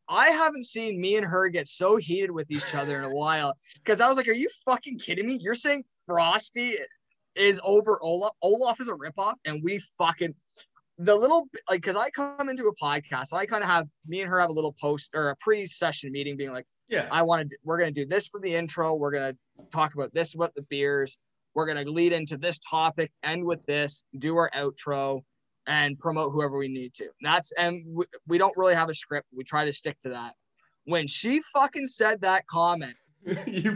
I haven't seen me and her get so heated with each other in a while because I was like, "Are you fucking kidding me? You're saying Frosty is over Olaf? Olaf is a ripoff, and we fucking the little like because I come into a podcast, I kind of have me and her have a little post or a pre-session meeting, being like." yeah, I want to, we're to do this for the intro. We're to talk about this about the beers. We're to lead into this topic, end with this, do our outro, and promote whoever we need to. That's, and we, we don't really have a script. We try to stick to that. When she fucking said that comment,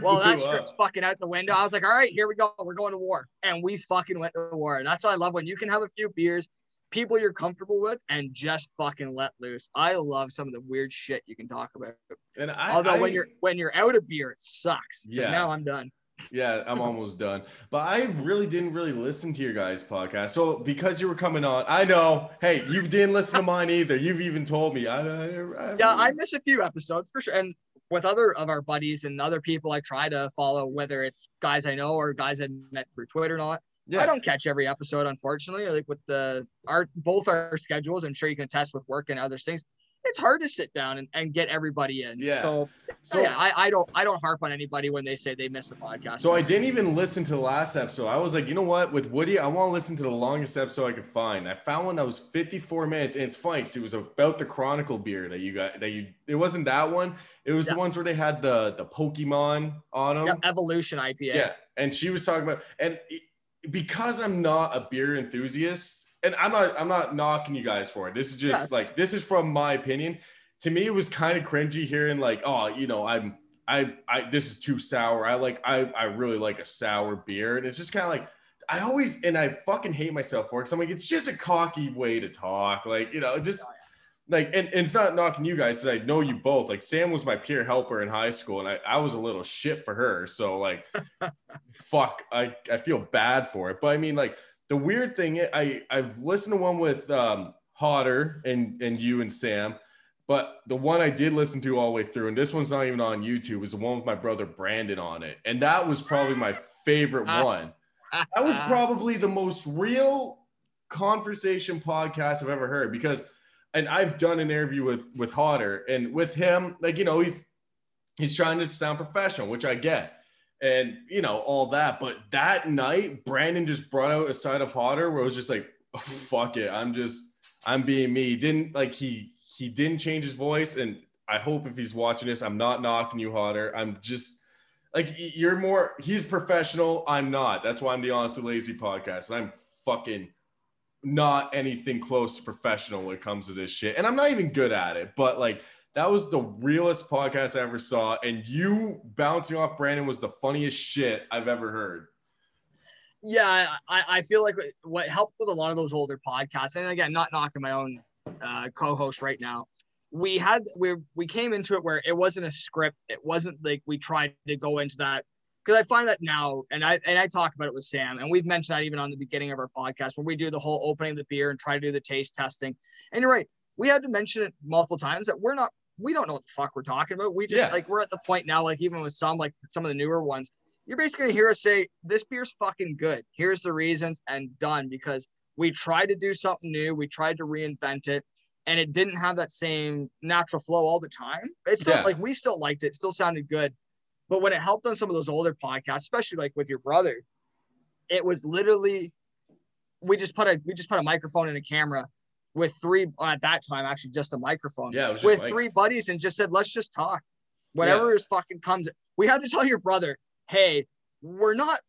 well, that up. script's fucking out the window. I was like, all right, here we go. We're going to war. And we fucking went to war. And that's what I love when you can have a few beers, people you're comfortable with, and just fucking let loose. I love some of the weird shit you can talk about. And I, Although when you're when you're out of beer, it sucks. Yeah. Now I'm done. Yeah, I'm almost done. But I really didn't really listen to your guys' podcast. So because you were coming on, I know. Hey, you didn't listen to mine either. You've even told me. I, I, I Yeah, I miss a few episodes for sure. And with other of our buddies and other people I try to follow, whether it's guys I know or guys I met through Twitter and all that. yeah. I don't catch every episode, unfortunately. Like with the our both our schedules, I'm sure you can attest with work and other things. It's hard to sit down and, and get everybody in. Yeah. So, So yeah, I, I don't I don't harp on anybody when they say they miss a podcast. So I didn't even listen to the last episode. I was like, you know what? With Woody, I want to listen to the longest episode I could find. I found one that was 54 minutes, and it's funny 'cause it was about the Chronicle beer that you got. That you. It wasn't that one. It was Yeah. the ones where they had the the Pokemon on them. yeah, Evolution IPA. Yeah, and she was talking about and because I'm not a beer enthusiast, and I'm not I'm not knocking you guys for it. This is just Yeah, like this is from my opinion. To me, it was kind of cringy hearing like, oh, you know, I'm I I this is too sour. I like I I really like a sour beer, and it's just kind of like. I always and I fucking hate myself for it because I'm like it's just a cocky way to talk, like you know, just like and, and it's not knocking you guys 'cause I know you both. Like Sam was my peer helper in high school, and I, I was a little shit for her. So like fuck, I, I feel bad for it. But I mean, like the weird thing, I I've listened to one with um Hotter and and you and Sam, but the one I did listen to all the way through, and this one's not even on YouTube, is the one with my brother Brandon on it, and that was probably my favorite Ah. one. That was probably the most real conversation podcast I've ever heard because, and I've done an interview with with Hotter, and with him, like you know, he's he's trying to sound professional, which I get and you know all that but that night brandon just brought out a side of hotter where it was just like oh, fuck it i'm just i'm being me he didn't like he he didn't change his voice and i hope if he's watching this i'm not knocking you hotter i'm just like you're more he's professional i'm not that's why i'm the honestly lazy podcast i'm fucking not anything close to professional when it comes to this shit and i'm not even good at it but like that was the realest podcast I ever saw. And you bouncing off Brandon was the funniest shit I've ever heard. yeah, I, I feel like what helped with a lot of those older podcasts, and again, not knocking my own uh, co-host right now. We had we we came into it where it wasn't a script. It wasn't like we tried to go into that because I find that now, and I and I talk about it with Sam, and we've mentioned that even on the beginning of our podcast when we do the whole opening of the beer and try to do the taste testing. And you're right, we had to mention it multiple times that we're not we don't know what the fuck we're talking about. We just Yeah. like we're at the point now, like even with some like some of the newer ones, you're basically gonna hear us say this beer's fucking good. Here's the reasons and done because we tried to do something new, we tried to reinvent it, and it didn't have that same natural flow all the time. It's still Yeah. like we still liked it, still sounded good. But when it helped on some of those older podcasts, especially like with your brother, it was literally we just put a we just put a microphone and a camera with three at that time actually just a microphone Yeah, it was just with three buddies and just said let's just talk whatever is fucking comes we had to tell your brother hey we're not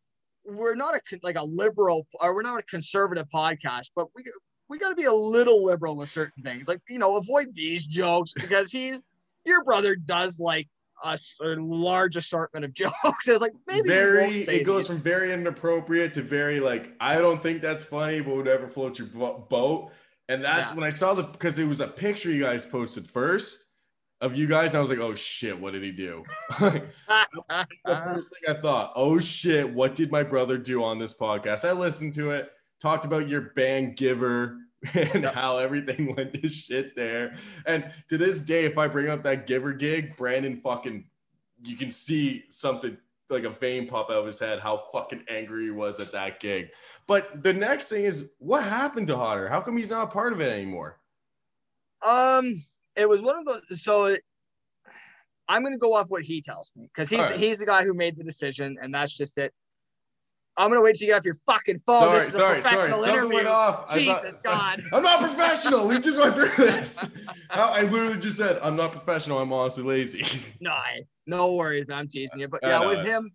we're not a like a liberal or we're not a conservative podcast but we we got to be a little liberal with certain things like you know avoid these jokes because he's your brother does like a large assortment of jokes it's like maybe very it goes these. from very inappropriate to very like i don't think that's funny but whatever floats your boat and that's Yeah. when i saw the because it was a picture you guys posted first of you guys and i was like oh shit what did he do the first thing i thought oh shit what did my brother do on this podcast i listened to it talked about your band giver and how everything went to shit there and to this day if i bring up that giver gig brandon fucking you can see something like a vein pop out of his head how fucking angry he was at that gig. But the next thing is what happened to Hodder? How come he's not a part of it anymore? Um, it was one of those. So it, I'm gonna go off what he tells me because he's right. he's the guy who made the decision, and that's just it. I'm gonna wait till you get off your fucking phone. sorry, this is sorry, a professional Something interview. went off. Jesus thought- God. I'm not professional. We just went through this. How- I literally just said I'm not professional. I'm honestly lazy. No, I- no worries, man. I'm teasing you, but yeah, with him,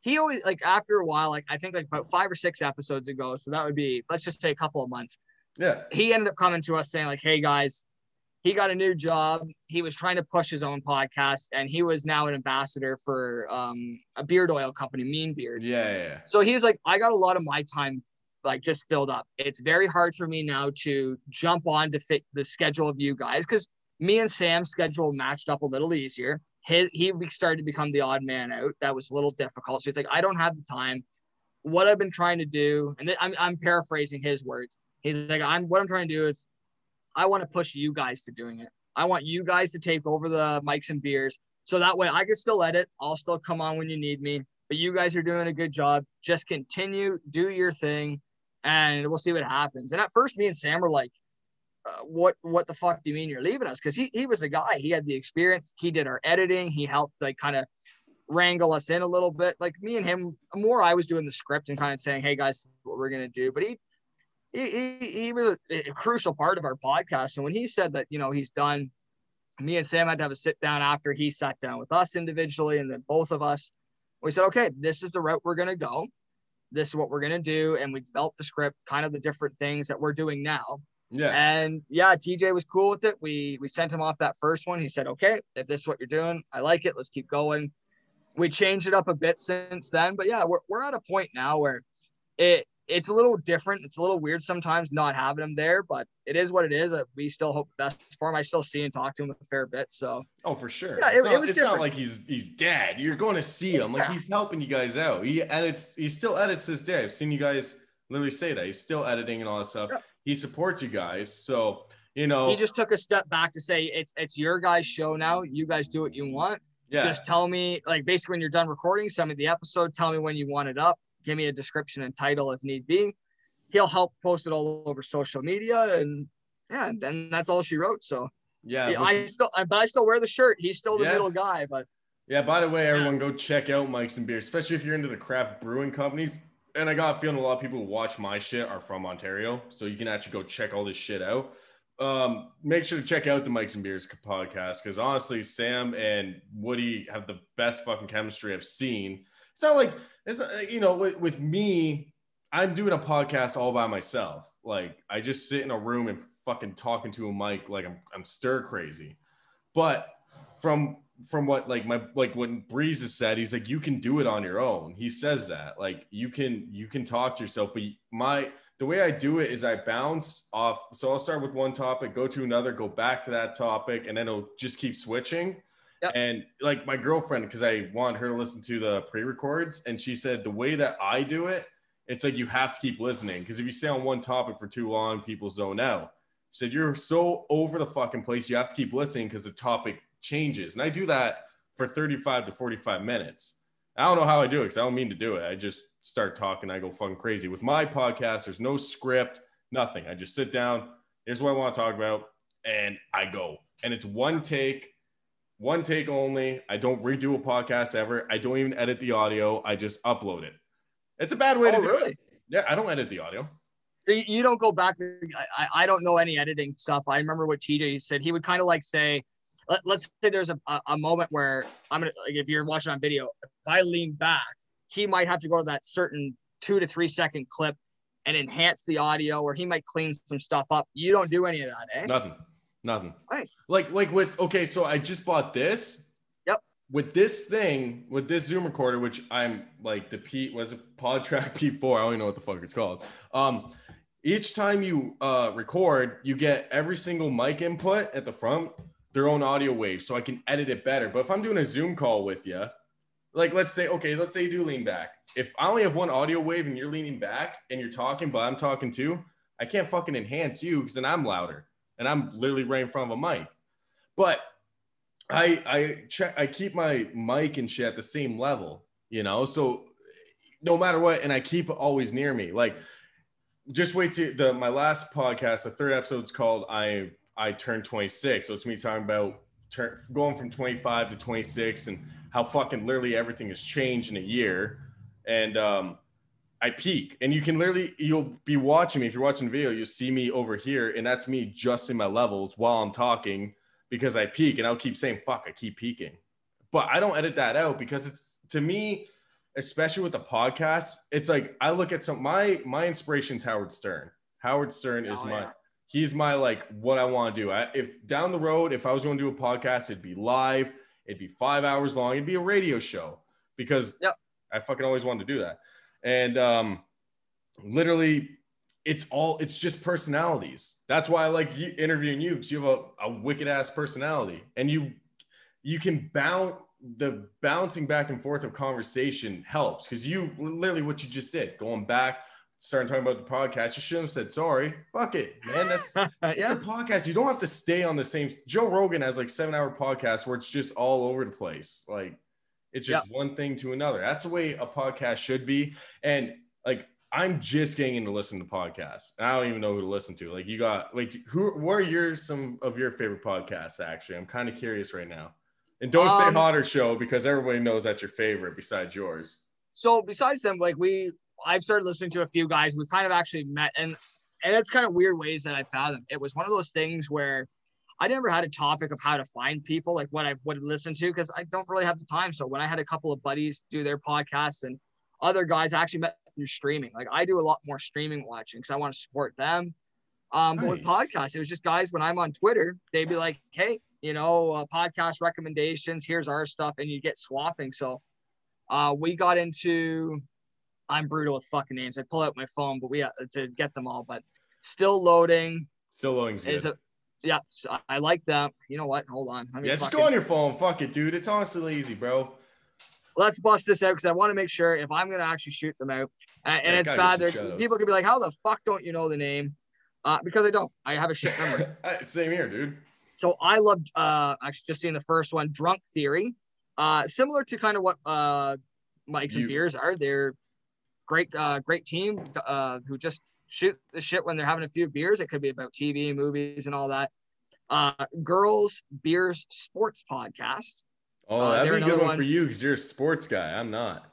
he always like after a while, like I think like about five or six episodes ago. So that would be let's just say a couple of months. yeah. he ended up coming to us saying like hey guys he got a new job. He was trying to push his own podcast and he was now an ambassador for um, a beard oil company mean beard. Yeah, yeah, yeah. so he's like i got a lot of my time like just filled up. It's very hard for me now to jump on to fit the schedule of you guys because me and sam's schedule matched up a little easier. His he started to become the odd man out. That was a little difficult. So he's like i don't have the time. What i've been trying to do and I'm, I'm paraphrasing his words. He's like i'm what i'm trying to do is i want to push you guys to doing it. I want you guys to take over the mics and beers. So that way i can still edit. I'll still come on when you need me. But you guys are doing a good job. Just continue do your thing and we'll see what happens. And at first me and sam were like uh, what what the fuck do you mean you're leaving us? Because he, he was the guy. He had the experience. He did our editing. He helped like kind of wrangle us in a little bit. Like me and him more i was doing the script and kind of saying hey guys what we're gonna do. But he he, he, he was a, crucial part of our podcast and when he said that you know he's done me and sam had to have a sit down after he sat down with us individually and then both of us we said okay this is the route we're gonna go this is what we're gonna do and we developed the script kind of the different things that we're doing now Yeah. and yeah, TJ was cool with it. We we sent him off that first one. He said, "Okay, if this is what you're doing, I like it. Let's keep going." We changed it up a bit since then, but yeah, we're we're at a point now where it it's a little different. It's a little weird sometimes not having him there, but it is what it is. Uh, We still hope the best for him. I still see and talk to him a fair bit. So Oh, for sure. Yeah, it's it- not, it was it's not like he's he's dead. You're going to see him. Like Yeah. he's helping you guys out. He edits. He still edits his day. I've seen you guys literally say that. He's still editing and all that stuff. Yeah. He supports you guys. So you know. he just took a step back to say, "It's it's your guys' show now. You guys do what you want." yeah. just tell me like basically when you're done recording send me the episode tell me when you want it up give me a description and title if need be he'll help post it all over social media and yeah and then that's all she wrote so yeah. yeah, i still I, but i still wear the shirt he's still the Yeah. middle guy but Yeah, by the way, everyone go check out Mikes and Beer, especially if you're into the craft brewing companies. And I got a feeling a lot of people who watch my shit are from Ontario. So you can actually go check all this shit out. Um, make sure to check out the Mikes and Beers podcast because honestly, Sam and Woody have the best fucking chemistry I've seen. It's not like it's uh, you know, with, with me, I'm doing a podcast all by myself. Like I just sit in a room and fucking talking to a mic like I'm I'm stir crazy. But from from what like my like what Breeze has said, he's like you can do it on your own. He says that like you can you can talk to yourself. But my the way I do it is I bounce off. So I'll start with one topic, go to another, go back to that topic, and then it'll just keep switching. Yep. And like my girlfriend, because I want her to listen to the pre-records, and she said the way that I do it, it's like you have to keep listening because if you stay on one topic for too long, people zone out. She said, You're so over the fucking place. You have to keep listening because the topic changes. And I do that for 35 to 45 minutes. I don't know how I do it because I don't mean to do it. I just start talking. I go fucking crazy. With my podcast, there's no script, nothing. I just sit down. Here's what I want to talk about. And I go. And it's one take, one take only. I don't redo a podcast ever. I don't even edit the audio. I just upload it. It's a bad way Oh, to do really? it. Yeah, I don't edit the audio. So you- don't go back. To, I, I- don't know any editing stuff. I remember what TJ said. He would kind of like say, let, let's say there's a, a, moment where I'm gonna like if you're watching on video, if I lean back, he might have to go to that certain two to three second clip and enhance the audio, or he might clean some stuff up. You don't do any of that, eh? Nothing. Nothing. Nice. Like like with okay, so I just bought this. Yep. With this thing, with this Zoom recorder, which I'm like the P was it PodTrak P4. I don't even know what the fuck it's called. Um, each time you uh record, you get every single mic input at the front, their own audio wave, so I can edit it better. But if I'm doing a Zoom call with you, like let's say, okay, let's say you do lean back. If I only have one audio wave and you're leaning back and you're talking, but I'm talking too, I can't fucking enhance you because then I'm louder and I'm literally right in front of a mic. But I I check I keep my mic and shit at the same level, you know. So no matter what, and I keep it always near me. Like just wait to the my last podcast, the third episode's called I I turned 26. So it's me talking about turn going from 25 to 26 and how fucking literally everything has changed in a year. And um I peak and you can literally you'll be watching me. If you're watching the video you'll see me over here and that's me adjusting my levels while I'm talking because I peak and I'll keep saying fuck I keep peaking but I don't edit that out because it's to me especially with the podcast it's like I look at some my my inspiration's Howard Stern. Howard Stern is Oh, my yeah. he's my like what I want to do. I, if down the road if I was going to do a podcast it'd be live it'd be five hours long it'd be a radio show because Yep. I fucking always wanted to do that and um literally it's all it's just personalities that's why i like you, interviewing you because you have a, a wicked ass personality and you you can bounce the bouncing back and forth of conversation helps because you literally what you just did going back starting talking about the podcast you shouldn't have said sorry fuck it man that's yeah. it's a podcast. You don't have to stay on the same. Joe Rogan has like seven hour podcast where it's just all over the place. Like it's just one thing to another. That's the way a podcast should be. And like I'm just getting into listening to podcasts. I don't even know who to listen to. Like you got like who? What are your some of your favorite podcasts? Actually, I'm kind of curious right now. And don't say Um, hotter show because everybody knows that's your favorite besides yours. So besides them, like we, I've started listening to a few guys. We've kind of actually met, and and it's kind of weird ways that I found them. It was one of those things where I never had a topic of how to find people, like what I would listen to, because I don't really have the time. So when I had a couple of buddies do their podcasts and other guys, I actually met through streaming. Like I do a lot more streaming watching because I want to support them. Um, but with Nice. podcasts, it was just guys when I'm on Twitter, they'd be like, "Hey, you know, uh, podcast recommendations. Here's our stuff," and you get swapping. So uh, we got into. I'm brutal with fucking names. I pull out my phone, but we uh, to get them all. But still loading Still loading's good. is a. Yeah, so I like them. You know what? Hold on. Let me yeah, just go on your phone. Fuck it, dude. It's honestly easy, bro. let's bust this out because I want to make sure if I'm gonna actually shoot them out, and, Yeah, it's bad. There, people could be like, "How the fuck don't you know the name?" Uh, because I don't. I have a shit memory. Same here, dude. so I loved. Uh, actually, just seeing the first one, Drunk Theory. Uh, similar to kind of what uh, Mikes and Beers are. They're great, uh, great team uh, who just shoot the shit when they're having a few beers. It could be about TV, movies, and all that. Uh, Girls Beers Sports Podcast. Oh, Uh, that'd be a good one, one. for you because you're a sports guy. I'm not.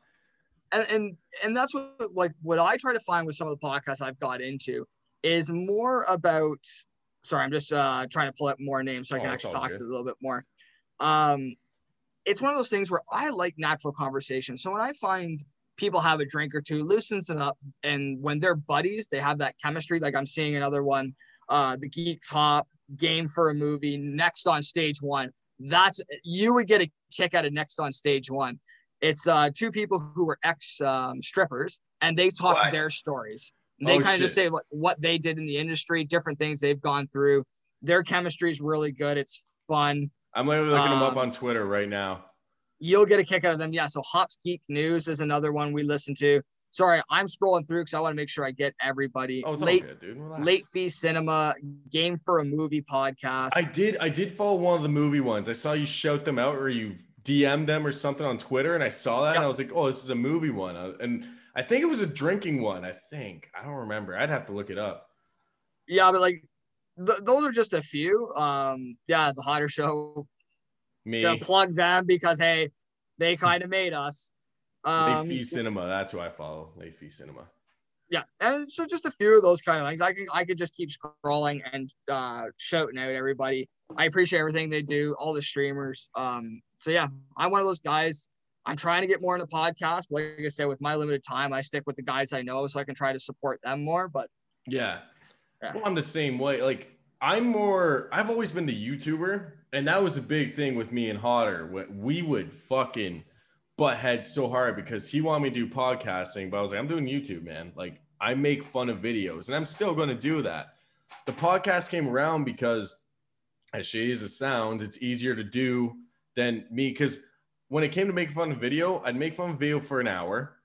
and and and that's what like what I try to find with some of the podcasts I've got into is more about. Sorry, I'm just uh, trying to pull up more names so I can Oh, actually all talk to good. it a little bit more. Um, it's one of those things where I like natural conversation. So when I find people have a drink or two, loosens it up, and when they're buddies, they have that chemistry. Like I'm seeing another one, uh, the Geeks Hop game for a movie next on stage one. That's you would get a kick out of next on stage one. It's uh, two people who were ex um, strippers, and they talk What? their stories. And they Oh, kind of just say what, what they did in the industry, different things they've gone through. Their chemistry is really good. It's fun. I'm literally looking them up Um, on Twitter right now. You'll get a kick out of them. Yeah. So Hops Geek News is another one we listen to. sorry, I'm scrolling through because I want to make sure I get everybody. Oh, it's all late good, dude. Relax. late fee cinema, game for a movie podcast. I did. I did follow one of the movie ones. I saw you shout them out, or you DM them or something on Twitter, and I saw that, and I was like, "Oh, this is a movie one." Uh, And I think it was a drinking one. I think I don't remember. I'd have to look it up. yeah, but like th- those are just a few. Um, yeah, the hotter show. Me, Gonna plug them because hey, they kind of made us. Um, Late Fee Cinema. That's who I follow. Late Fee Cinema. yeah, and so just a few of those kind of things. I can I could just keep scrolling and uh, shouting out everybody. I appreciate everything they do, all the streamers. Um, so yeah, I'm one of those guys. I'm trying to get more into podcasts. But like I said, with my limited time, I stick with the guys I know so I can try to support them more. But Yeah. Yeah. Well, I'm the same way. Like I'm more. I've always been the YouTuber, and that was a big thing with me and Hotter. We would fucking butt head so hard because he wanted me to do podcasting, but I was like, I'm doing YouTube, man. Like I make fun of videos, and I'm still going to do that. The podcast came around because, as shady as it sounds, it's easier to do than me because when it came to make fun of video, I'd make fun of video for an hour,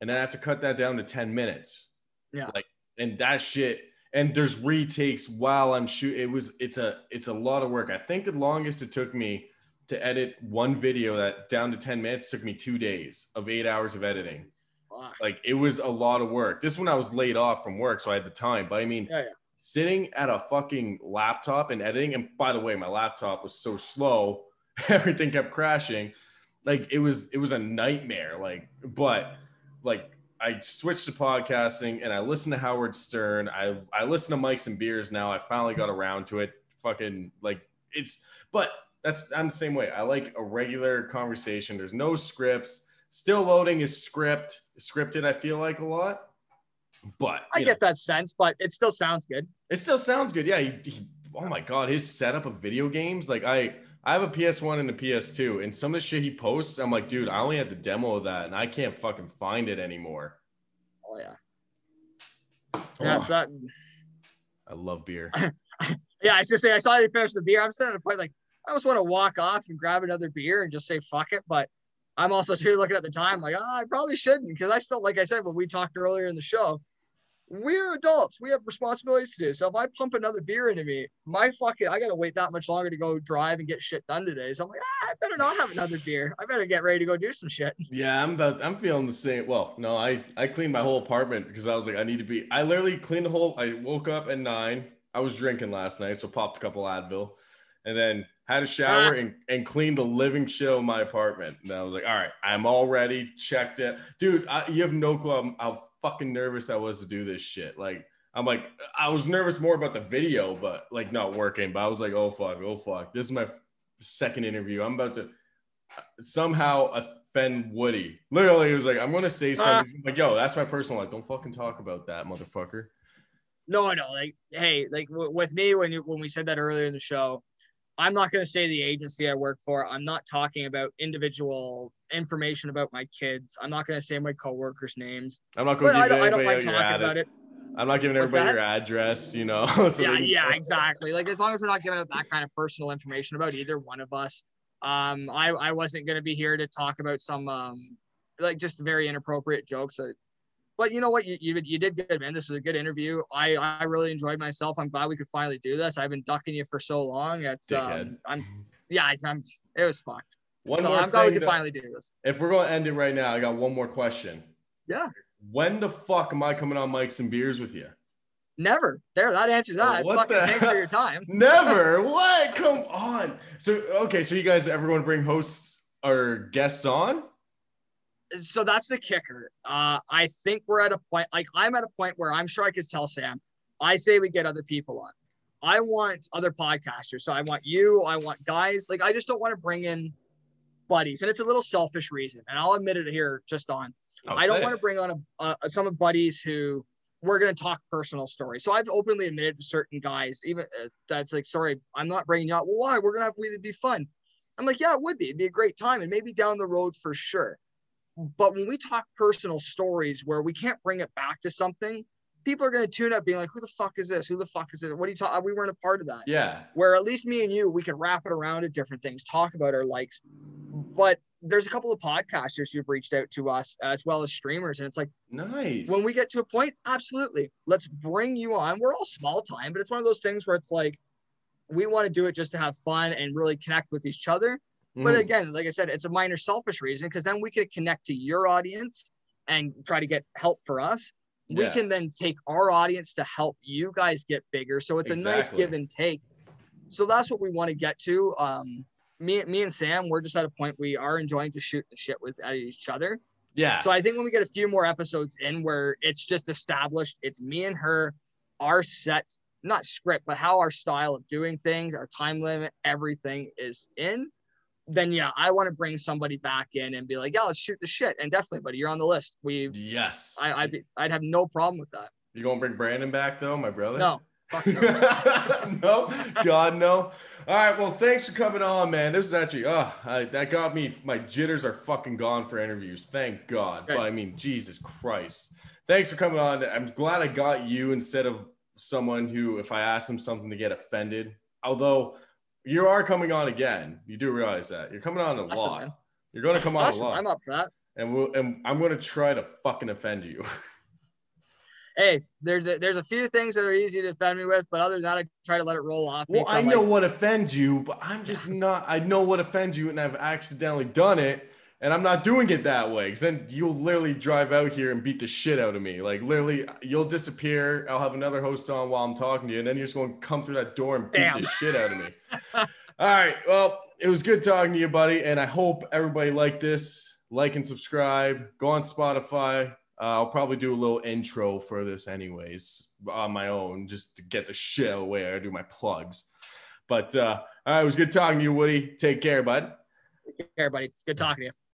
and then I have to cut that down to ten minutes. Yeah. like and that shit and there's retakes while I'm shooting. It was it's a it's a lot of work. I think the longest it took me to edit one video that down to 10 minutes took me two days of eight hours of editing. Like it was a lot of work. This one I was laid off from work, so I had the time. But I mean, Yeah, yeah. sitting at a fucking laptop and editing, and by the way, my laptop was so slow, everything kept crashing. Like it was it was a nightmare. Like, but like I switched to podcasting and I listen to Howard Stern. I I listen to Mikes and Beers now. I finally got around to it. Fucking like it's but that's I'm the same way. I like a regular conversation. There's no scripts. Still loading is script scripted, I feel like a lot. But I get that sense, but it still sounds good. it still sounds good. Yeah. He, he, oh my god, his setup of video games. Like I, I have a PS1 and a PS2, and some of the shit he posts, I'm like, dude, I only had the demo of that, and I can't fucking find it anymore. Oh yeah. Yeah, Oh, so that, I love beer. yeah, I was just say I saw you finish the beer. I'm still at a point like I just want to walk off and grab another beer and just say fuck it. But I'm also too looking at the time like oh, I probably shouldn't because I still like I said when we talked earlier in the show, we're adults. We have responsibilities to do. So if I pump another beer into me, my fucking I gotta wait that much longer to go drive and get shit done today. So I'm like, ah, I better not have another beer. I better get ready to go do some shit. Yeah, I'm about. I'm feeling the same. Well, no, I I cleaned my whole apartment because I was like, I need to be. I literally cleaned the whole. I woke up at nine. I was drinking last night, so popped a couple Advil, and then had a shower Ah. and, and cleaned the living shit of my apartment. And I was like, all right, I'm all ready. Checked it, dude. I, you have no clue how fucking nervous I was to do this shit. Like, I'm like, I was nervous more about the video, but like not working. But I was like, oh fuck, oh fuck. This is my second interview. I'm about to somehow offend Woody. Literally, he was like, I'm gonna say ah. something. I'm like, yo, that's my personal life. Don't fucking talk about that, motherfucker. No, no, like, hey, like w- with me when you, when we said that earlier in the show, I'm not going to say the agency I work for. I'm not talking about individual information about my kids. I'm not going to say my coworkers' names. I'm not gonna I give don't, I don't like your talking about it. I'm not giving everybody that? your address, you know. so Yeah, can- yeah, exactly. Like as long as we're not giving out that kind of personal information about either one of us. Um, I I wasn't going to be here to talk about some um like just very inappropriate jokes. Uh, but you know what? You, you you did good, man. This was a good interview. I I really enjoyed myself. I'm glad we could finally do this. I've been ducking you for so long. It's um, I'm yeah, I- I'm. It was fucked. One so more I'm glad we could that- finally do this. if we're gonna end it right now, I got one more question. Yeah. When the fuck am I coming on mics and beers with you? Never. There, that answers that. What Fucking the thanks for your time. Never. what? Come on. So okay, so you guys ever want to bring hosts or guests on? So that's the kicker. Uh, I think we're at a point, like I'm at a point where I'm sure I could tell Sam, I say we get other people on. I want other podcasters. So I want you, I want guys. Like I just don't want to bring in buddies. And it's a little selfish reason. And I'll admit it here just on. Oh, I don't want to bring on a, a some of buddies who we're going to talk personal stories. So I've openly admitted to certain guys, even uh, that's like, sorry, I'm not bringing you out. Well, why? We're going to have it'd be fun. I'm like, yeah, it would be. It'd be a great time, and maybe down the road for sure. But when we talk personal stories where we can't bring it back to something, people are going to tune up, being like, "Who the fuck is this? Who the fuck is it? What are you talking? We weren't a part of that." Yeah. Where at least me and you, we can wrap it around to different things, talk about our likes. but there's a couple of podcasters who've reached out to us as well as streamers, and it's like Nice. when we get to a point, absolutely, let's bring you on. We're all small time, but it's one of those things where it's like we want to do it just to have fun and really connect with each other. But Mhm. again, like I said, it's a minor selfish reason because then we could connect to your audience and try to get help for us. We can then take our audience to help you guys get bigger. So it's a nice give and take. So that's what we want to get to. Um, me, me and Sam, we're just at a point we are enjoying to shoot the shit with at each other. yeah. So I think when we get a few more episodes in where it's just established, it's me and her, our set, not script, but how our style of doing things, our time limit, everything is in. Then yeah, I want to bring somebody back in and be like, yeah, let's shoot the shit. And definitely, buddy, you're on the list. We, yes. I, I'd, be, I'd have no problem with that. you gonna bring Brandon back though, my brother? No, no. no, God, no. All right, well, thanks for coming on, man. This is actually, oh, I, that got me. My jitters are fucking gone for interviews. Thank God. Good. But I mean, Jesus Christ. Thanks for coming on. I'm glad I got you instead of someone who, if I asked them something to get offended. Although you are coming on again, you do realize that you're coming on a Awesome, lot. man. You're going to come on awesome. a lot, I'm up for that. and we'll, and I'm going to try to fucking offend you. Hey, there's a, there's a few things that are easy to offend me with, but other than that, I try to let it roll off. Well, I know like, what offends you, but I'm just not. I know what offends you, and I've accidentally done it, and I'm not doing it that way. Because then you'll literally drive out here and beat the shit out of me. Like literally, you'll disappear. I'll have another host on while I'm talking to you, and then you're just going to come through that door and beat Damn. the shit out of me. All right. Well, it was good talking to you, buddy, and I hope everybody liked this. Like and subscribe. Go on Spotify. Uh, I'll probably do a little intro for this, anyways, on my own, just to get the shit out of the way. I do my plugs. But uh, all right, it was good talking to you, Woody. Take care, bud. Take care, buddy. It's good talking to you.